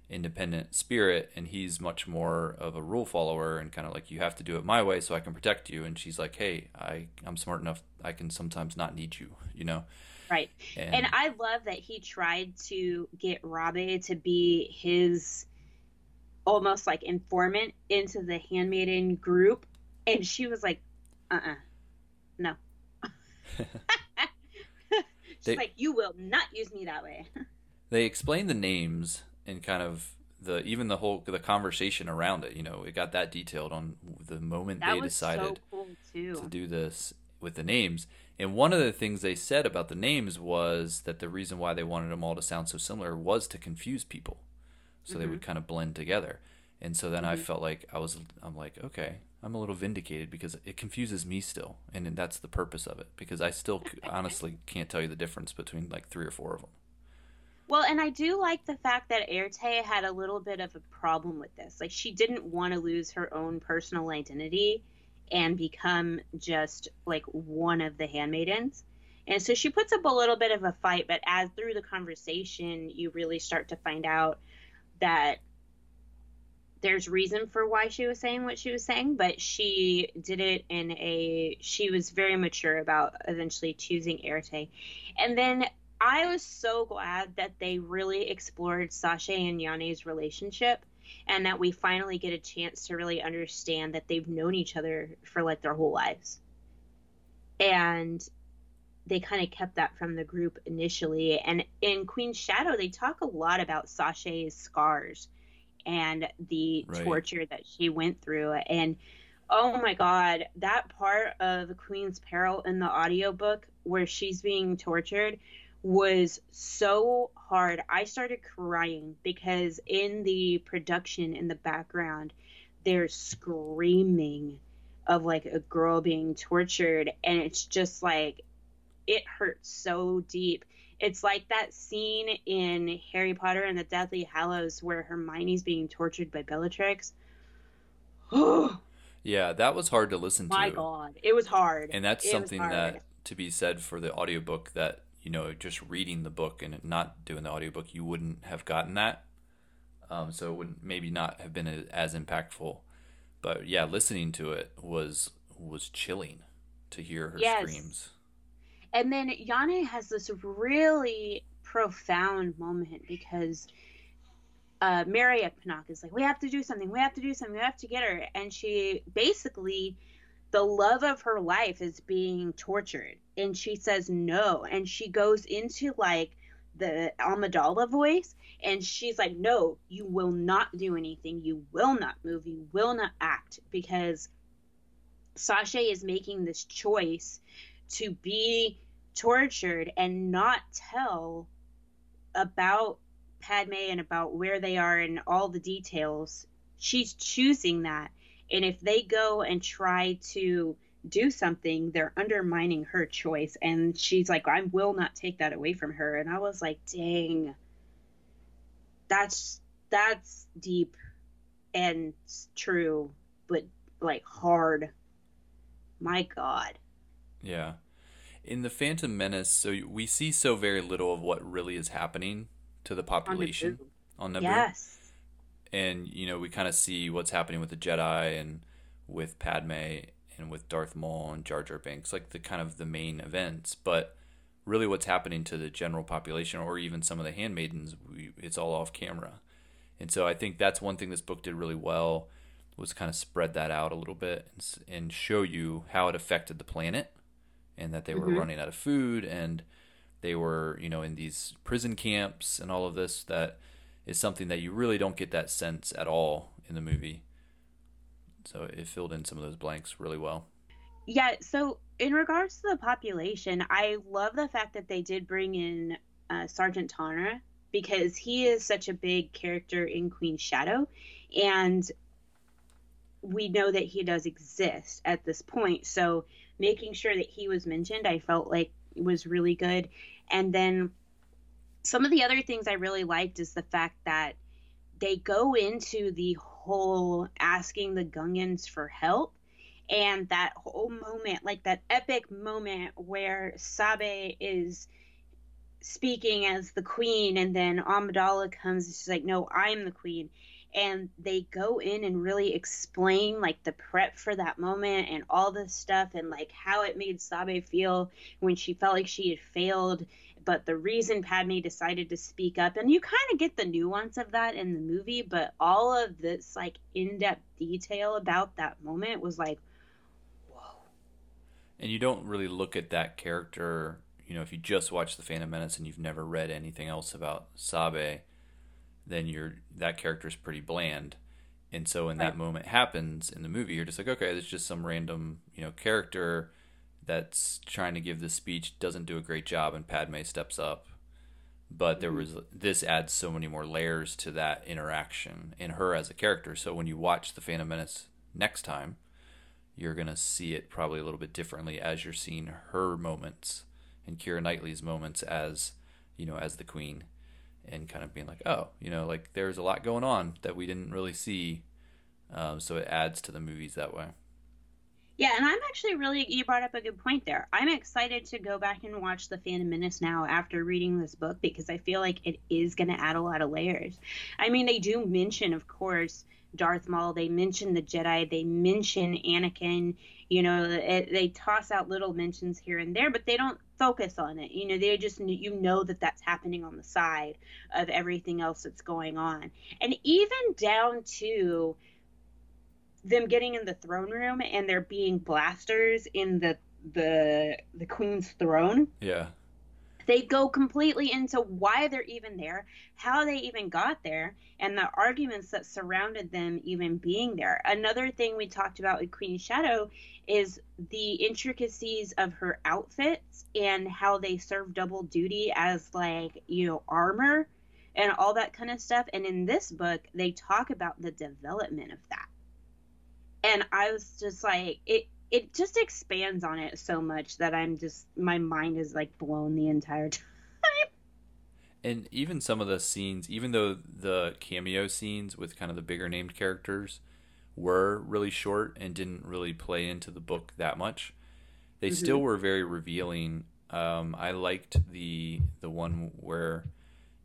independent spirit and he's much more of a rule follower and kind of like you have to do it my way so I can protect you and she's like hey I I'm smart enough I can sometimes not need you you know Right. and, And I love that he tried to get Rabe to be his almost like informant into the handmaiden group. And she was like, uh uh no. She's They- like, you will not use me that way. they explain the names and kind of the even the whole the conversation around it you know it got that detailed on the moment That they decided so cool to do this with the names. And one of the things they said about the names was that the reason why they wanted them all to sound so similar was to confuse people, so they would Mm-hmm. kind of blend together. And so then I felt like I was, I'm like, okay, I'm a little vindicated because it confuses me still, and that's the purpose of it. Because I still honestly can't tell you the difference between like three or four of them. Well, and I do like the fact that Eirtaé had a little bit of a problem with this. Like, she didn't want to lose her own personal identity and become just like one of the handmaidens. And so she puts up a little bit of a fight, but as through the conversation, you really start to find out that there's reason for why she was saying what she was saying, but she did it in a she was very mature about eventually choosing Eirtaé. And then I was so glad that they really explored Sasha and Yane's relationship and that we finally get a chance to really understand that they've known each other for like their whole lives. And they kind of kept that from the group initially. And in Queen's Shadow, they talk a lot about Sasha's scars and the Right. torture that she went through. And oh my God, that part of Queen's Peril in the audiobook where she's being tortured was so hard. I started crying because in the production in the background, they're screaming of like a girl being tortured, and it's just like it hurts so deep. It's like that scene in Harry Potter and the Deathly Hallows where Hermione's being tortured by Bellatrix. Oh Yeah, that was hard to listen my to. My God, it was hard. and that's It something that to be said for the audiobook that you know just reading the book and not doing the audiobook you wouldn't have gotten that. Um, so it would maybe not have been as impactful. But yeah listening to it was was chilling to hear her Yes. screams. And then Yane has this really profound moment because uh, Mary Panaka is like, we have to do something, we have to do something, we have to get her, and she basically, the love of her life is being tortured, and she says no, and she goes into like the Amidala voice, and she's like, no, you will not do anything, you will not move, you will not act, because Sasha is making this choice to be tortured and not tell about Padme and about where they are and all the details. She's choosing that. And if they go and try to do something, they're undermining her choice. And she's like, I will not take that away from her. And I was like, dang, that's that's deep and true, but like hard. My God. Yeah in the Phantom Menace, so we see so very little of what really is happening to the population on Naboo. Yes. And you know, we kind of see what's happening with the Jedi and with Padme and with Darth Maul and Jar Jar Binks, like the kind of the main events. But really, what's happening to the general population, or even some of the handmaidens, we, it's all off camera. And so I think that's one thing this book did really well was kind of spread that out a little bit and, and show you how it affected the planet and that they were mm-hmm. running out of food and they were, you know, in these prison camps and all of this that is something that you really don't get that sense at all in the movie. So it filled in some of those blanks really well. Yeah, so in regards to the population, I love the fact that they did bring in uh, Sergeant Tonra because he is such a big character in Queen Shadow, and we know that he does exist at this point. So making sure that he was mentioned, I felt like was really good. And then some of the other things I really liked is the fact that they go into the whole asking the Gungans for help and that whole moment, like that epic moment where Sabe is speaking as the queen and then Amidala comes and she's like no I'm the queen. And they go in and really explain like the prep for that moment and all this stuff and like how it made Sabe feel when she felt like she had failed but the reason Padme decided to speak up and you kind of get the nuance of that in the movie but all of this like in-depth detail about that moment was like whoa and you don't really look at that character you know if you just watch the Phantom Menace and you've never read anything else about Sabe then you're that character is pretty bland. And so when right. that moment happens in the movie, you're just like, okay, it's just some random, you know, character that's trying to give this speech, doesn't do a great job, and Padme steps up. But there mm-hmm. was this adds so many more layers to that interaction in her as a character. So when you watch the Phantom Menace next time, you're gonna see it probably a little bit differently as you're seeing her moments and Keira Knightley's moments as, you know, as the Queen and kind of being like, oh, you know, like there's a lot going on that we didn't really see. Um, so it adds to the movies that way. Yeah, and I'm actually really, you brought up a good point there. I'm excited to go back and watch The Phantom Menace now after reading this book because I feel like it is going to add a lot of layers. I mean, they do mention, of course, Darth Maul, they mention the Jedi, they mention Anakin, you know, it, they toss out little mentions here and there, but they don't focus on it. You know, they just you know that that's happening on the side of everything else that's going on, and even down to them getting in the throne room and there being blasters in the the the queen's throne. Yeah they go completely into why they're even there, how they even got there, and the arguments that surrounded them even being there. Another thing we talked about with Queen Shadow is the intricacies of her outfits and how they serve double duty as like, you know, armor and all that kind of stuff. And in this book, they talk about the development of that. And I was just like, it it just expands on it so much that I'm just my mind is like blown the entire time. And even some of the scenes, even though the cameo scenes with kind of the bigger named characters were really short and didn't really play into the book that much, they mm-hmm. still were very revealing. Um, I liked the the one where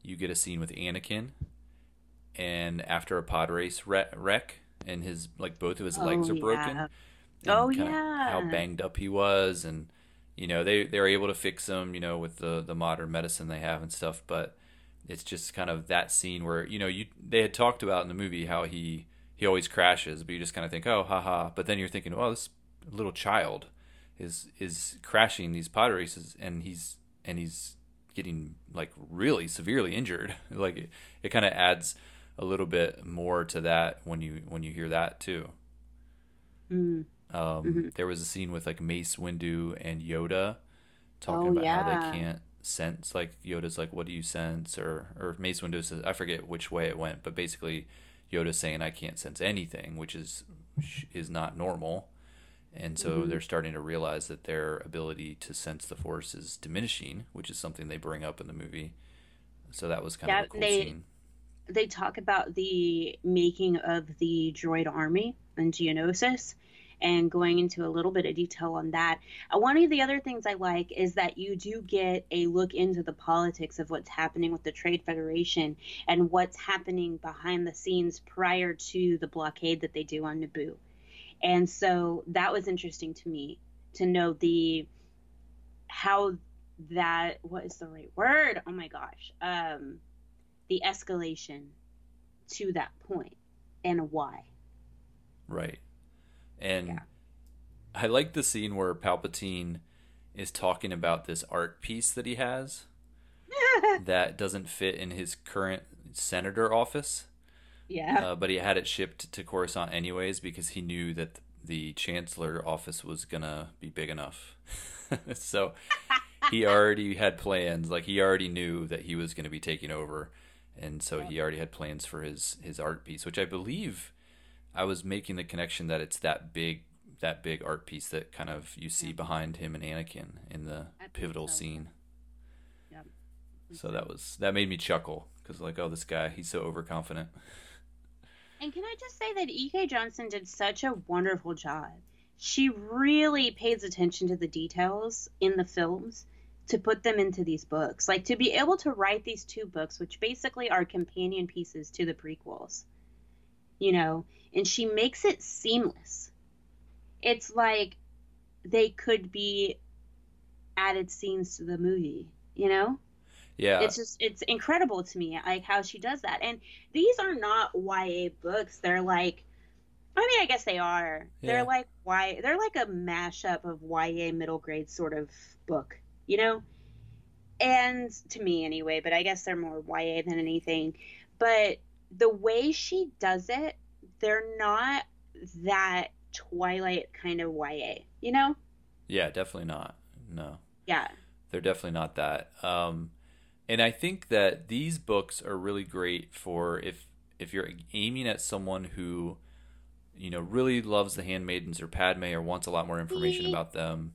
you get a scene with Anakin, and after a pod race wreck, and his like both of his oh, legs are broken. Oh, yeah oh yeah, how banged up he was, and you know they they were able to fix him, you know, with the the modern medicine they have and stuff. But it's just kind of that scene where you know you they had talked about in the movie how he he always crashes, but you just kind of think, oh, haha. But then you're thinking, well, this little child is is crashing these pod races, and he's and he's getting like really severely injured. like it, it kind of adds a little bit more to that when you when you hear that too. Mm. Um, Mm-hmm. There was a scene with like Mace Windu and Yoda talking Oh, about how they can't sense. Like Yoda's like, "What do you sense?" Or or Mace Windu says, I forget which way it went, but basically Yoda's saying, "I can't sense anything," which is is not normal. And so Mm-hmm. they're starting to realize that their ability to sense the force is diminishing, which is something they bring up in the movie. So that was kind Yeah, of a cool they- scene. They talk about the making of the droid army and Geonosis and going into a little bit of detail on that. Uh, one of the other things I like is that you do get a look into the politics of what's happening with the Trade Federation and what's happening behind the scenes prior to the blockade that they do on Naboo. And so that was interesting to me to know the how that what is the right word? Oh my gosh. Um the escalation to that point and why. Right. And Yeah. I like the scene where Palpatine is talking about this art piece that he has that doesn't fit in his current senator office. yeah. Uh, but he had it shipped to Coruscant anyways because he knew that the chancellor office was gonna be big enough. so he already had plans. Like he already knew that he was gonna be taking over, and so he already had plans for his his art piece, which I believe I was making the connection that it's that big that big art piece that kind of you see behind him and Anakin in the pivotal so. scene. Yep. So that was that made me chuckle because like oh this guy he's so overconfident. And can I just say that E.K. Johnston did such a wonderful job. She really pays attention to the details in the films to put them into these books. Like to be able to write these two books, which basically are companion pieces to the prequels, you know, and she makes it seamless. It's like they could be added scenes to the movie, you know? Yeah, it's just it's incredible to me like how she does that and these are not ya books they're like i mean i guess they are Yeah. they're like why they're like a mashup of ya middle grade sort of book you know and to me anyway but i guess they're more ya than anything but the way she does it they're not that twilight kind of ya you know Yeah, definitely not. No, yeah they're definitely not that. Um, and I think that these books are really great for if if you're aiming at someone who, you know, really loves the Handmaidens or Padme or wants a lot more information about them.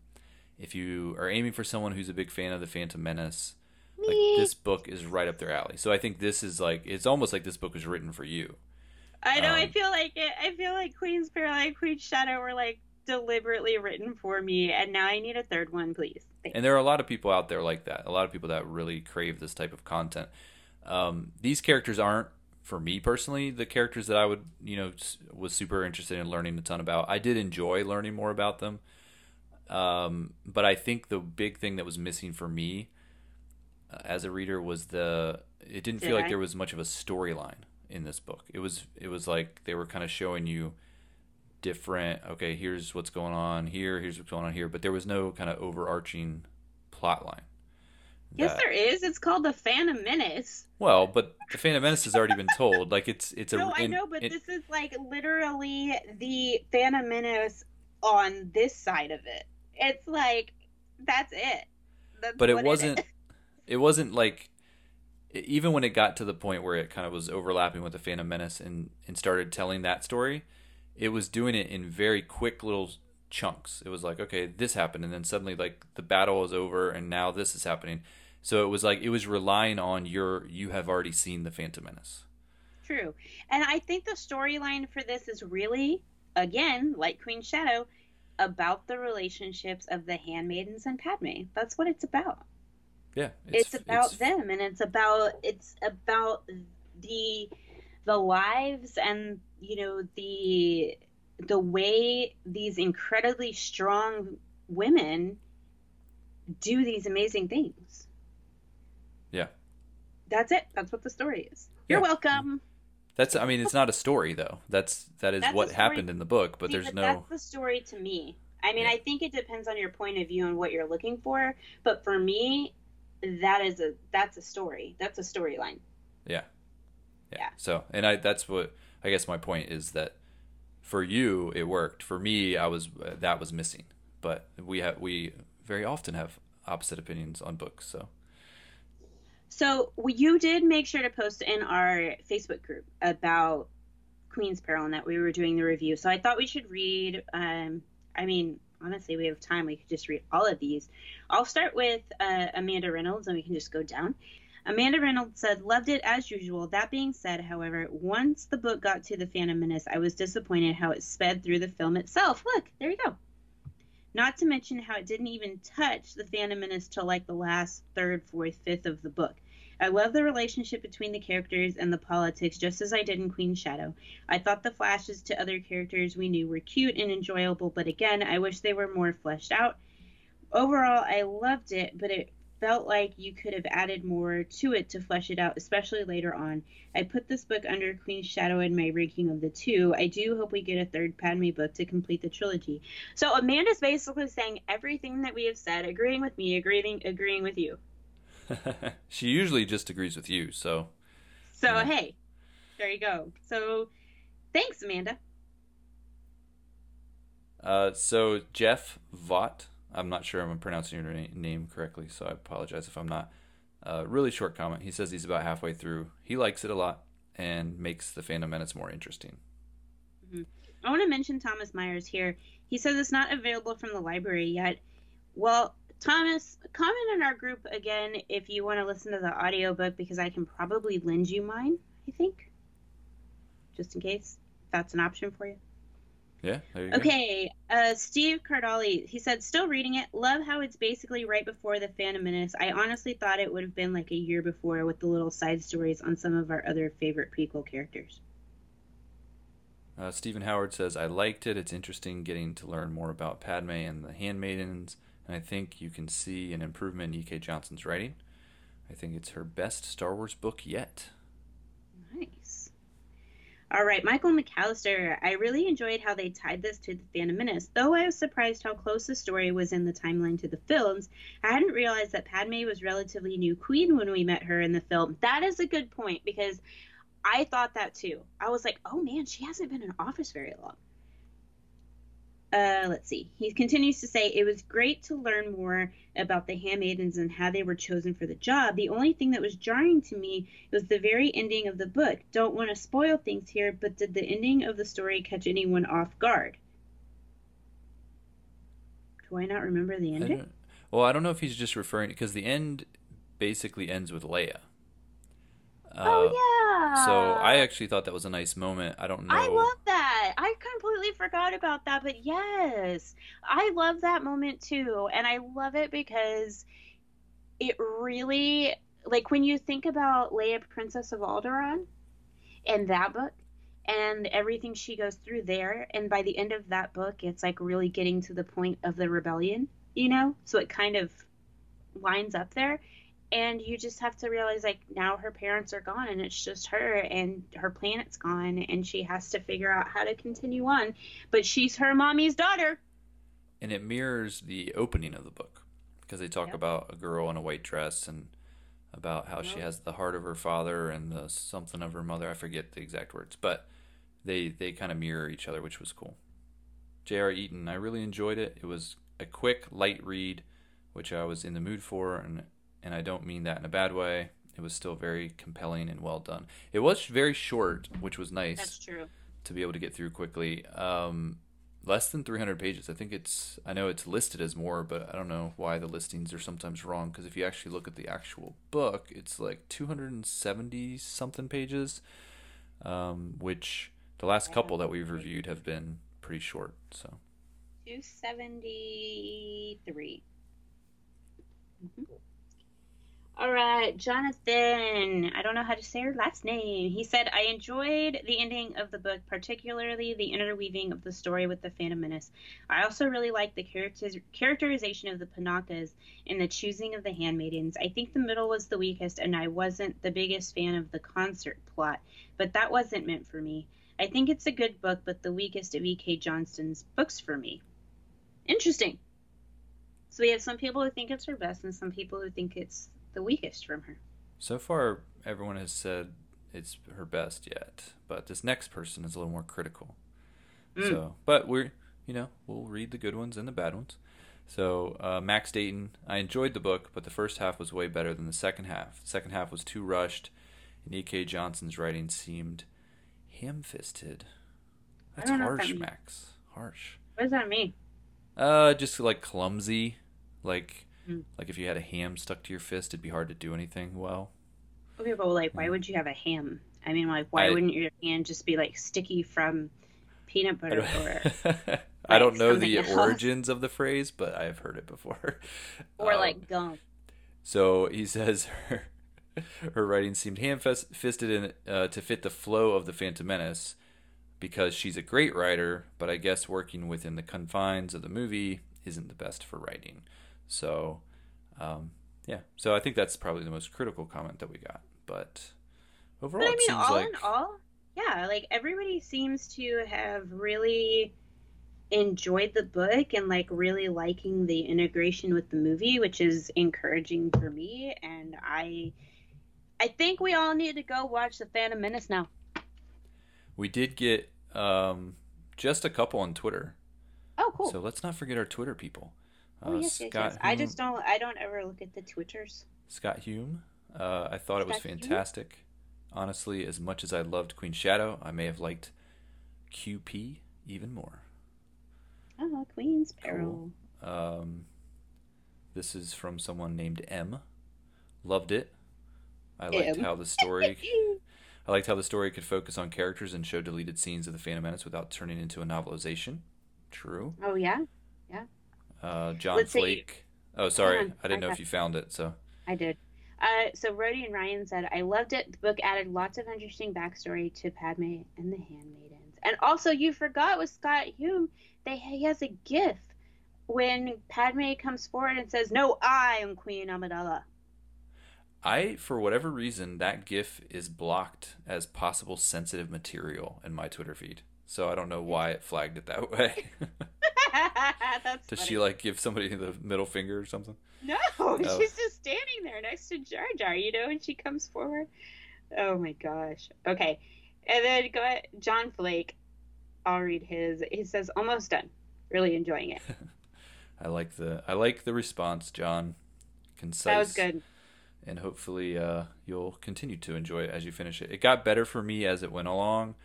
If you are aiming for someone who's a big fan of the Phantom Menace, like this book is right up their alley. So I think this is like it's almost like this book was written for you. I know. I Um, feel like it. I feel like Queen's Peril and Queen's Shadow were like deliberately written for me, and now I need a third one, please. Thanks. And there are a lot of people out there like that. A lot of people that really crave this type of content. Um, these characters aren't, for me personally, the characters that I would, you know, was super interested in learning a ton about. I did enjoy learning more about them. Um, but I think the big thing that was missing for me uh, as a reader was the. It didn't feel like Jedi? there was much of a storyline in this book. It was. It was like they were kind of showing you different okay here's what's going on here here's what's going on here but there was no kind of overarching plot line yes, that- there is. It's called the Phantom Menace. well but the phantom menace has already been told like it's it's a no, I know, but it- this is like literally the Phantom Menace on this side of it. It's like that's it. That's but it wasn't is. it wasn't like even when it got to the point where it kind of was overlapping with the phantom menace and and started telling that story it was doing it in very quick little chunks it was like okay this happened and then suddenly like the battle is over and now this is happening so it was like it was relying on your you have already seen the phantom menace True. And I think the storyline for this is really, again, like Queen Shadow, about the relationships of the handmaidens and Padme. That's what it's about. yeah It's, about it's- them and it's about it's about the the lives and you know the the way these incredibly strong women do these amazing things. yeah that's it. That's what the story is. You're Yeah. welcome. That's I mean, it's not a story though. That's that is That's what happened in the book, but there's no That's the story to me. I mean, Yeah. I think it depends on your point of view and what you're looking for. But for me, that is a that's a story. That's a storyline. Yeah. yeah. Yeah. So, and I that's what I guess my point is that for you it worked. For me, I was uh, that was missing. But we have we very often have opposite opinions on books. So, So you did make sure to post in our Facebook group about Queen's Peril and that we were doing the review. So I thought we should read. Um, I mean, honestly, we have time. We could just read all of these. I'll start with uh, Amanda Reynolds, and we can just go down. Amanda Reynolds said, "Loved it as usual." That being said, however, once the book got to the Phantom Menace, I was disappointed how it sped through the film itself. Look, there you go. Not to mention how it didn't even touch the Phantom Menace till like the last third, fourth, fifth of the book. I love the relationship between the characters and the politics, just as I did in Queen Shadow. I thought the flashes to other characters we knew were cute and enjoyable, but again, I wish they were more fleshed out. Overall, I loved it, but it felt like you could have added more to it to flesh it out, especially later on. I put this book under Queen's Shadow in my ranking of the two. I do hope we get a third Padme book to complete the trilogy. So Amanda's basically saying everything that we have said, agreeing with me, agreeing agreeing with you. she usually just agrees with you. So, So Yeah. hey, there you go. So thanks, Amanda. uh, so Jeff Vaught, I'm not sure I'm pronouncing your na- name correctly, so I apologize if I'm not. Uh, really short comment. He says he's about halfway through. He likes it a lot and makes the Phantom Menace more interesting. I want to mention Thomas Myers here. He says it's not available from the library yet. Well, Thomas, comment in our group again if you want to listen to the audiobook because I can probably lend you mine, I think. Just in case that's an option for you. Yeah, there you go. Okay, uh, Steve Cardali, he said, still reading it. Love how it's basically right before the Phantom Menace. I honestly thought it would have been like a year before with the little side stories on some of our other favorite prequel characters. Uh, Stephen Howard says, I liked it. It's interesting getting to learn more about Padme and the Handmaidens, and I think you can see an improvement in E.K. Johnston's writing. I think it's her best Star Wars book yet. All right, Michael McAllister. I really enjoyed how they tied this to the Phantom Menace. Though I was surprised how close the story was in the timeline to the films, I hadn't realized that Padme was relatively new queen when we met her in the film. That is a good point because I thought that too. I was like, oh man, she hasn't been in office very long. Uh, let's see. He continues to say it was great to learn more about the handmaidens and how they were chosen for the job. The only thing that was jarring to me was the very ending of the book. Don't want to spoil things here, but did the ending of the story catch anyone off guard? Do I not remember the I ending? don't- well, I don't know if he's just referring because the end basically ends with Leia. Uh, oh yeah. So I actually thought that was a nice moment. I don't know. I love that. I completely forgot about that, but yes, I love that moment too, and I love it because it really like when you think about Leia, Princess of Alderaan, and that book, and everything she goes through there, and by the end of that book, it's like really getting to the point of the rebellion, you know. So it kind of lines up there and you just have to realize like now her parents are gone and it's just her and her planet's gone and she has to figure out how to continue on but she's her mommy's daughter and it mirrors the opening of the book because they talk Yep. about a girl in a white dress and about how she has the heart of her father and the something of her mother. I forget the exact words, but they they kind of mirror each other, which was cool. J.R. Eaton, I really enjoyed it. It was a quick, light read, which I was in the mood for, and and I don't mean that in a bad way. It was still very compelling and well done. It was very short, which was nice that's true to be able to get through quickly. Um, less than 300 pages. I think it's. I know it's listed as more, but I don't know why the listings are sometimes wrong. Because if you actually look at the actual book, it's like 270 something pages, um, which the last couple that we've reviewed have been pretty short. So 273 Mhm. All right, Jonathan. I don't know how to say her last name. He said, I enjoyed the ending of the book, particularly the interweaving of the story with the Phantom Menace. I also really liked the characters- characterization of the Panakas and the choosing of the handmaidens. I think the middle was the weakest, and I wasn't the biggest fan of the concert plot, but that wasn't meant for me. I think it's a good book, but the weakest of E.K. Johnston's books for me. Interesting. So we have some people who think it's her best, and some people who think it's the weakest from her. So far, everyone has said it's her best yet, but this next person is a little more critical. Mm. So, but we're you know we'll read the good ones and the bad ones. So uh, Max Dayton, I enjoyed the book, but the first half was way better than the second half. The second half was too rushed, and E.K. Johnston's writing seemed ham-fisted. That's what that harsh. Max. Harsh. What does that mean? Uh, just like clumsy, like Mm. like if you had a ham stuck to your fist, it'd be hard to do anything well. Okay, but like, why would you have a ham? I mean, like, why I- wouldn't your hand just be like sticky from peanut I butter or don't, I don't know the else. origins of the phrase, but I have heard it before. or Um, like gum? So he says her, her writing seemed ham-fisted in, uh, to fit the flow of the Phantom Menace because she's a great writer, but I guess working within the confines of the movie isn't the best for writing. So, um, yeah. So I think that's probably the most critical comment that we got. But overall, But I it mean, seems all like in all, yeah, like everybody seems to have really enjoyed the book and like really liking the integration with the movie, which is encouraging for me. And I, I think we all need to go watch the Phantom Menace now. we did get um, just a couple on Twitter. Oh, cool. So let's not forget our Twitter people. Oh Uh, yes, yes, Scott yes. I just don't. I don't ever look at the twitters. Scott Hume. Uh, I thought it was Scott Hume? fantastic. Honestly, as much as I loved Queen Shadow, I may have liked QP even more. Oh, Queen's Peril. Cool. Um, this is from someone named M. Loved it. I liked M. how the story. I liked how the story could focus on characters and show deleted scenes of the Phantom Menace without turning into a novelization. True. Oh yeah, Uh, John Let's. Flake. Oh, sorry, on, I didn't know if you found it. So I did. Uh, so Rhodey and Ryan said, I loved it. The book added lots of interesting backstory to Padme and the Handmaidens. And also, you forgot with Scott Hume, they he has a gif when Padme comes forward and says, "No, I am Queen Amidala." I, for whatever reason, that GIF is blocked as possible sensitive material in my Twitter feed. So I don't know why it flagged it that way. That's Does funny. she like give somebody the middle finger or something? No, Oh. she's just standing there next to Jar Jar, you know, and she comes forward. Oh my gosh. Okay. And then go ahead, John Flake. I'll read his. He says, almost done. Really enjoying it. I like the I like the response, John. Concise. That was good. And hopefully, uh, you'll continue to enjoy it as you finish it. It got better for me as it went along.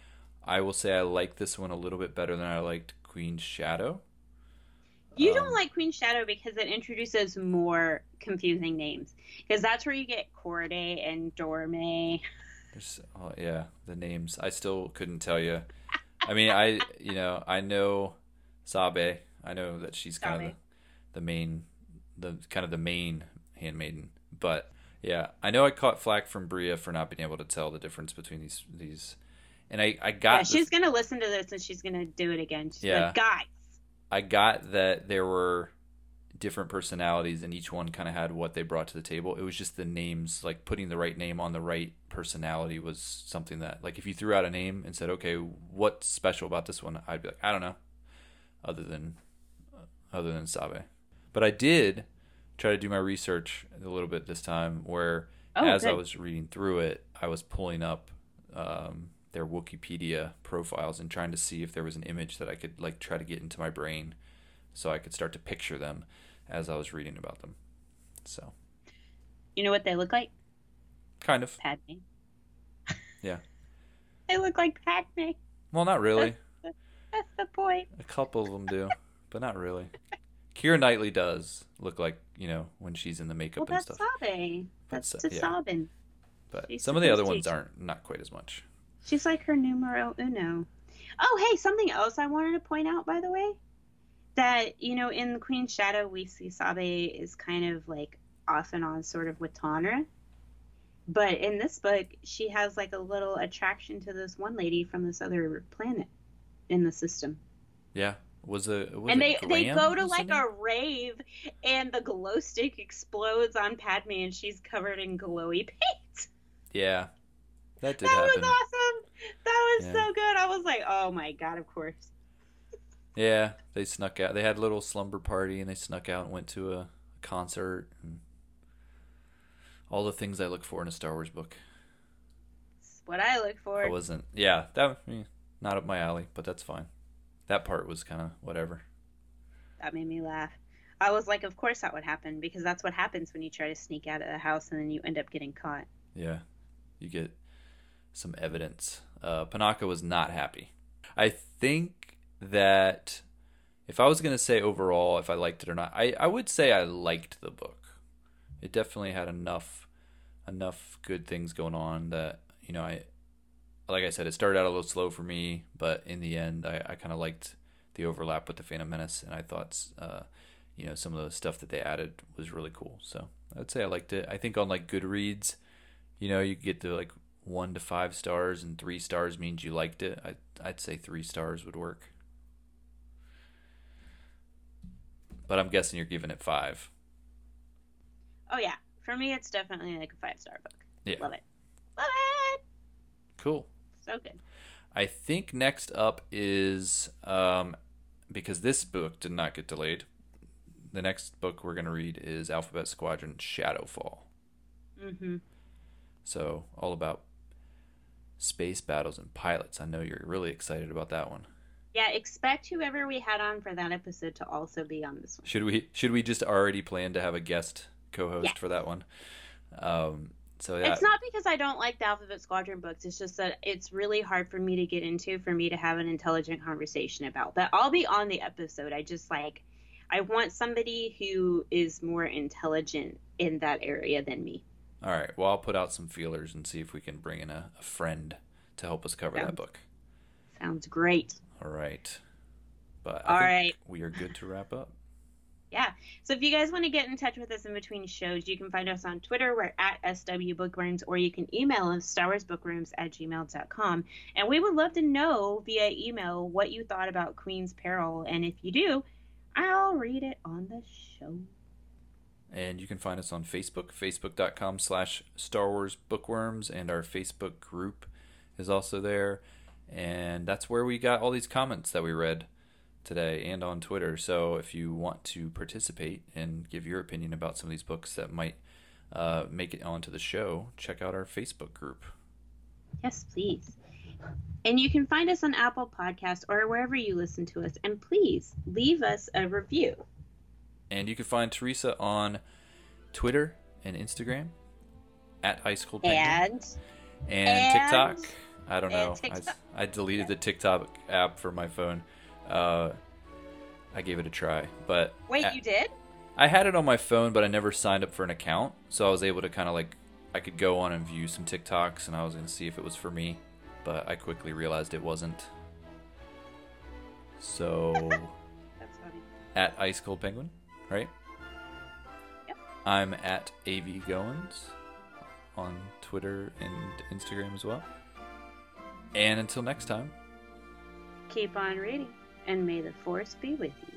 I will say I like this one a little bit better than I liked Queen's Shadow. You Um, don't like Queen Shadow because it introduces more confusing names. Because that's where you get Cordé and Dorme. There's, oh, yeah, the names. I still couldn't tell you. I mean, I you know I know Sabe. I know that she's kind of the, the main, the kind of the main handmaiden. But yeah, I know I caught flack from Bria for not being able to tell the difference between these these, and I I got Yeah, she's going to listen to this and she's going to do it again. She's Yeah. like, guys. I got that there were different personalities and each one kind of had what they brought to the table. It was just the names, like putting the right name on the right personality was something that, like, if you threw out a name and said, okay, what's special about this one? I'd be like, I don't know, other than, other than Sabe. But I did try to do my research a little bit this time where Oh, as I was reading through it, I was pulling up um, their Wikipedia profiles and trying to see if there was an image that I could like try to get into my brain, so I could start to picture them as I was reading about them. So You know what they look like? kind of, Padme. yeah. They look like Padme. Well, not really. That's the point. A couple of them do, but not really. Keira Knightley does look like you know when she's in the makeup Well, and that's stuff, Sabe. That's uh, to yeah. Sabin. but she's some of the other ones aren't not quite as much. She's like her numero uno. Oh, hey, something else I wanted to point out, by the way. That, you know, in the Queen's Shadow, we see Sabe is kind of like off and on sort of with Tonra. But in this book, she has like a little attraction to this one lady from this other planet in the system. Yeah. Was a was and they they go to like a rave and the glow stick explodes on Padme and she's covered in glowy paint. yeah. That did that happen. was awesome. That was Yeah. so good. I was like, oh my god, of course. Yeah, they snuck out. They had a little slumber party and they snuck out and went to a concert and all the things I look for in a Star Wars book. It's what I look for. I wasn't. Yeah, that eh, not up my alley, but that's fine. That part was kind of whatever. That made me laugh. I was like, of course that would happen because that's what happens when you try to sneak out of the house and then you end up getting caught. Yeah, you get some evidence. Uh, Panaka was not happy. I think that if I was going to say overall if I liked it or not, I, I would say I liked the book. It definitely had enough enough good things going on that you know I like I said it started out a little slow for me, but in the end I, I kind of liked the overlap with the Phantom Menace, and I thought uh, you know some of the stuff that they added was really cool. So I'd say I liked it. I think on like Goodreads, you know, you get to like one to five stars, and three stars means you liked it. I I'd say three stars would work. But I'm guessing you're giving it five. Oh yeah, for me it's definitely like a five star book. Yeah. Love it. Love it. Cool. So good. I think next up is um, because this book did not get delayed. The next book we're gonna read is Alphabet Squadron Shadowfall. Mm-hmm. So all about space battles and pilots. I know you're really excited about that one. Yeah, expect whoever we had on for that episode to also be on this one. Should we should we just already plan to have a guest co-host Yes. for that one? Um, so yeah, It's not because I don't like the Alphabet Squadron books. It's just that it's really hard for me to get into, for me to have an intelligent conversation about. But I'll be on the episode. I just like, I want somebody who is more intelligent in that area than me. All right. Well, I'll put out some feelers and see if we can bring in a, a friend to help us cover Yeah. that book. Sounds great. All right. But All I think right. we are good to wrap up. Yeah. So if you guys want to get in touch with us in between shows, you can find us on Twitter. We're at SW Bookworms, or you can email us, starwarsbookworms at gmail.com. And we would love to know via email what you thought about Queen's Peril. And if you do, I'll read it on the show. And you can find us on Facebook, facebook.com slash Star Wars Bookworms, and our Facebook group is also there. And that's where we got all these comments that we read today and on Twitter. So if you want to participate and give your opinion about some of these books that might uh, make it onto the show, check out our Facebook group. Yes, please. And you can find us on Apple Podcasts or wherever you listen to us. And please leave us a review. And you can find Teresa on Twitter and Instagram at Ice Cold Penguin. And and, And- TikTok. I don't know. I, I deleted the TikTok app for my phone. Uh, I gave it a try, but wait, I, you did? I had it on my phone, but I never signed up for an account, so I was able to kind of like I could go on and view some TikToks, and I was gonna see if it was for me, but I quickly realized it wasn't. So at Ice Cold Penguin, right? Yep. I'm at AV Goins on Twitter and Instagram as well. And until next time. Keep on reading, and may the Force be with you.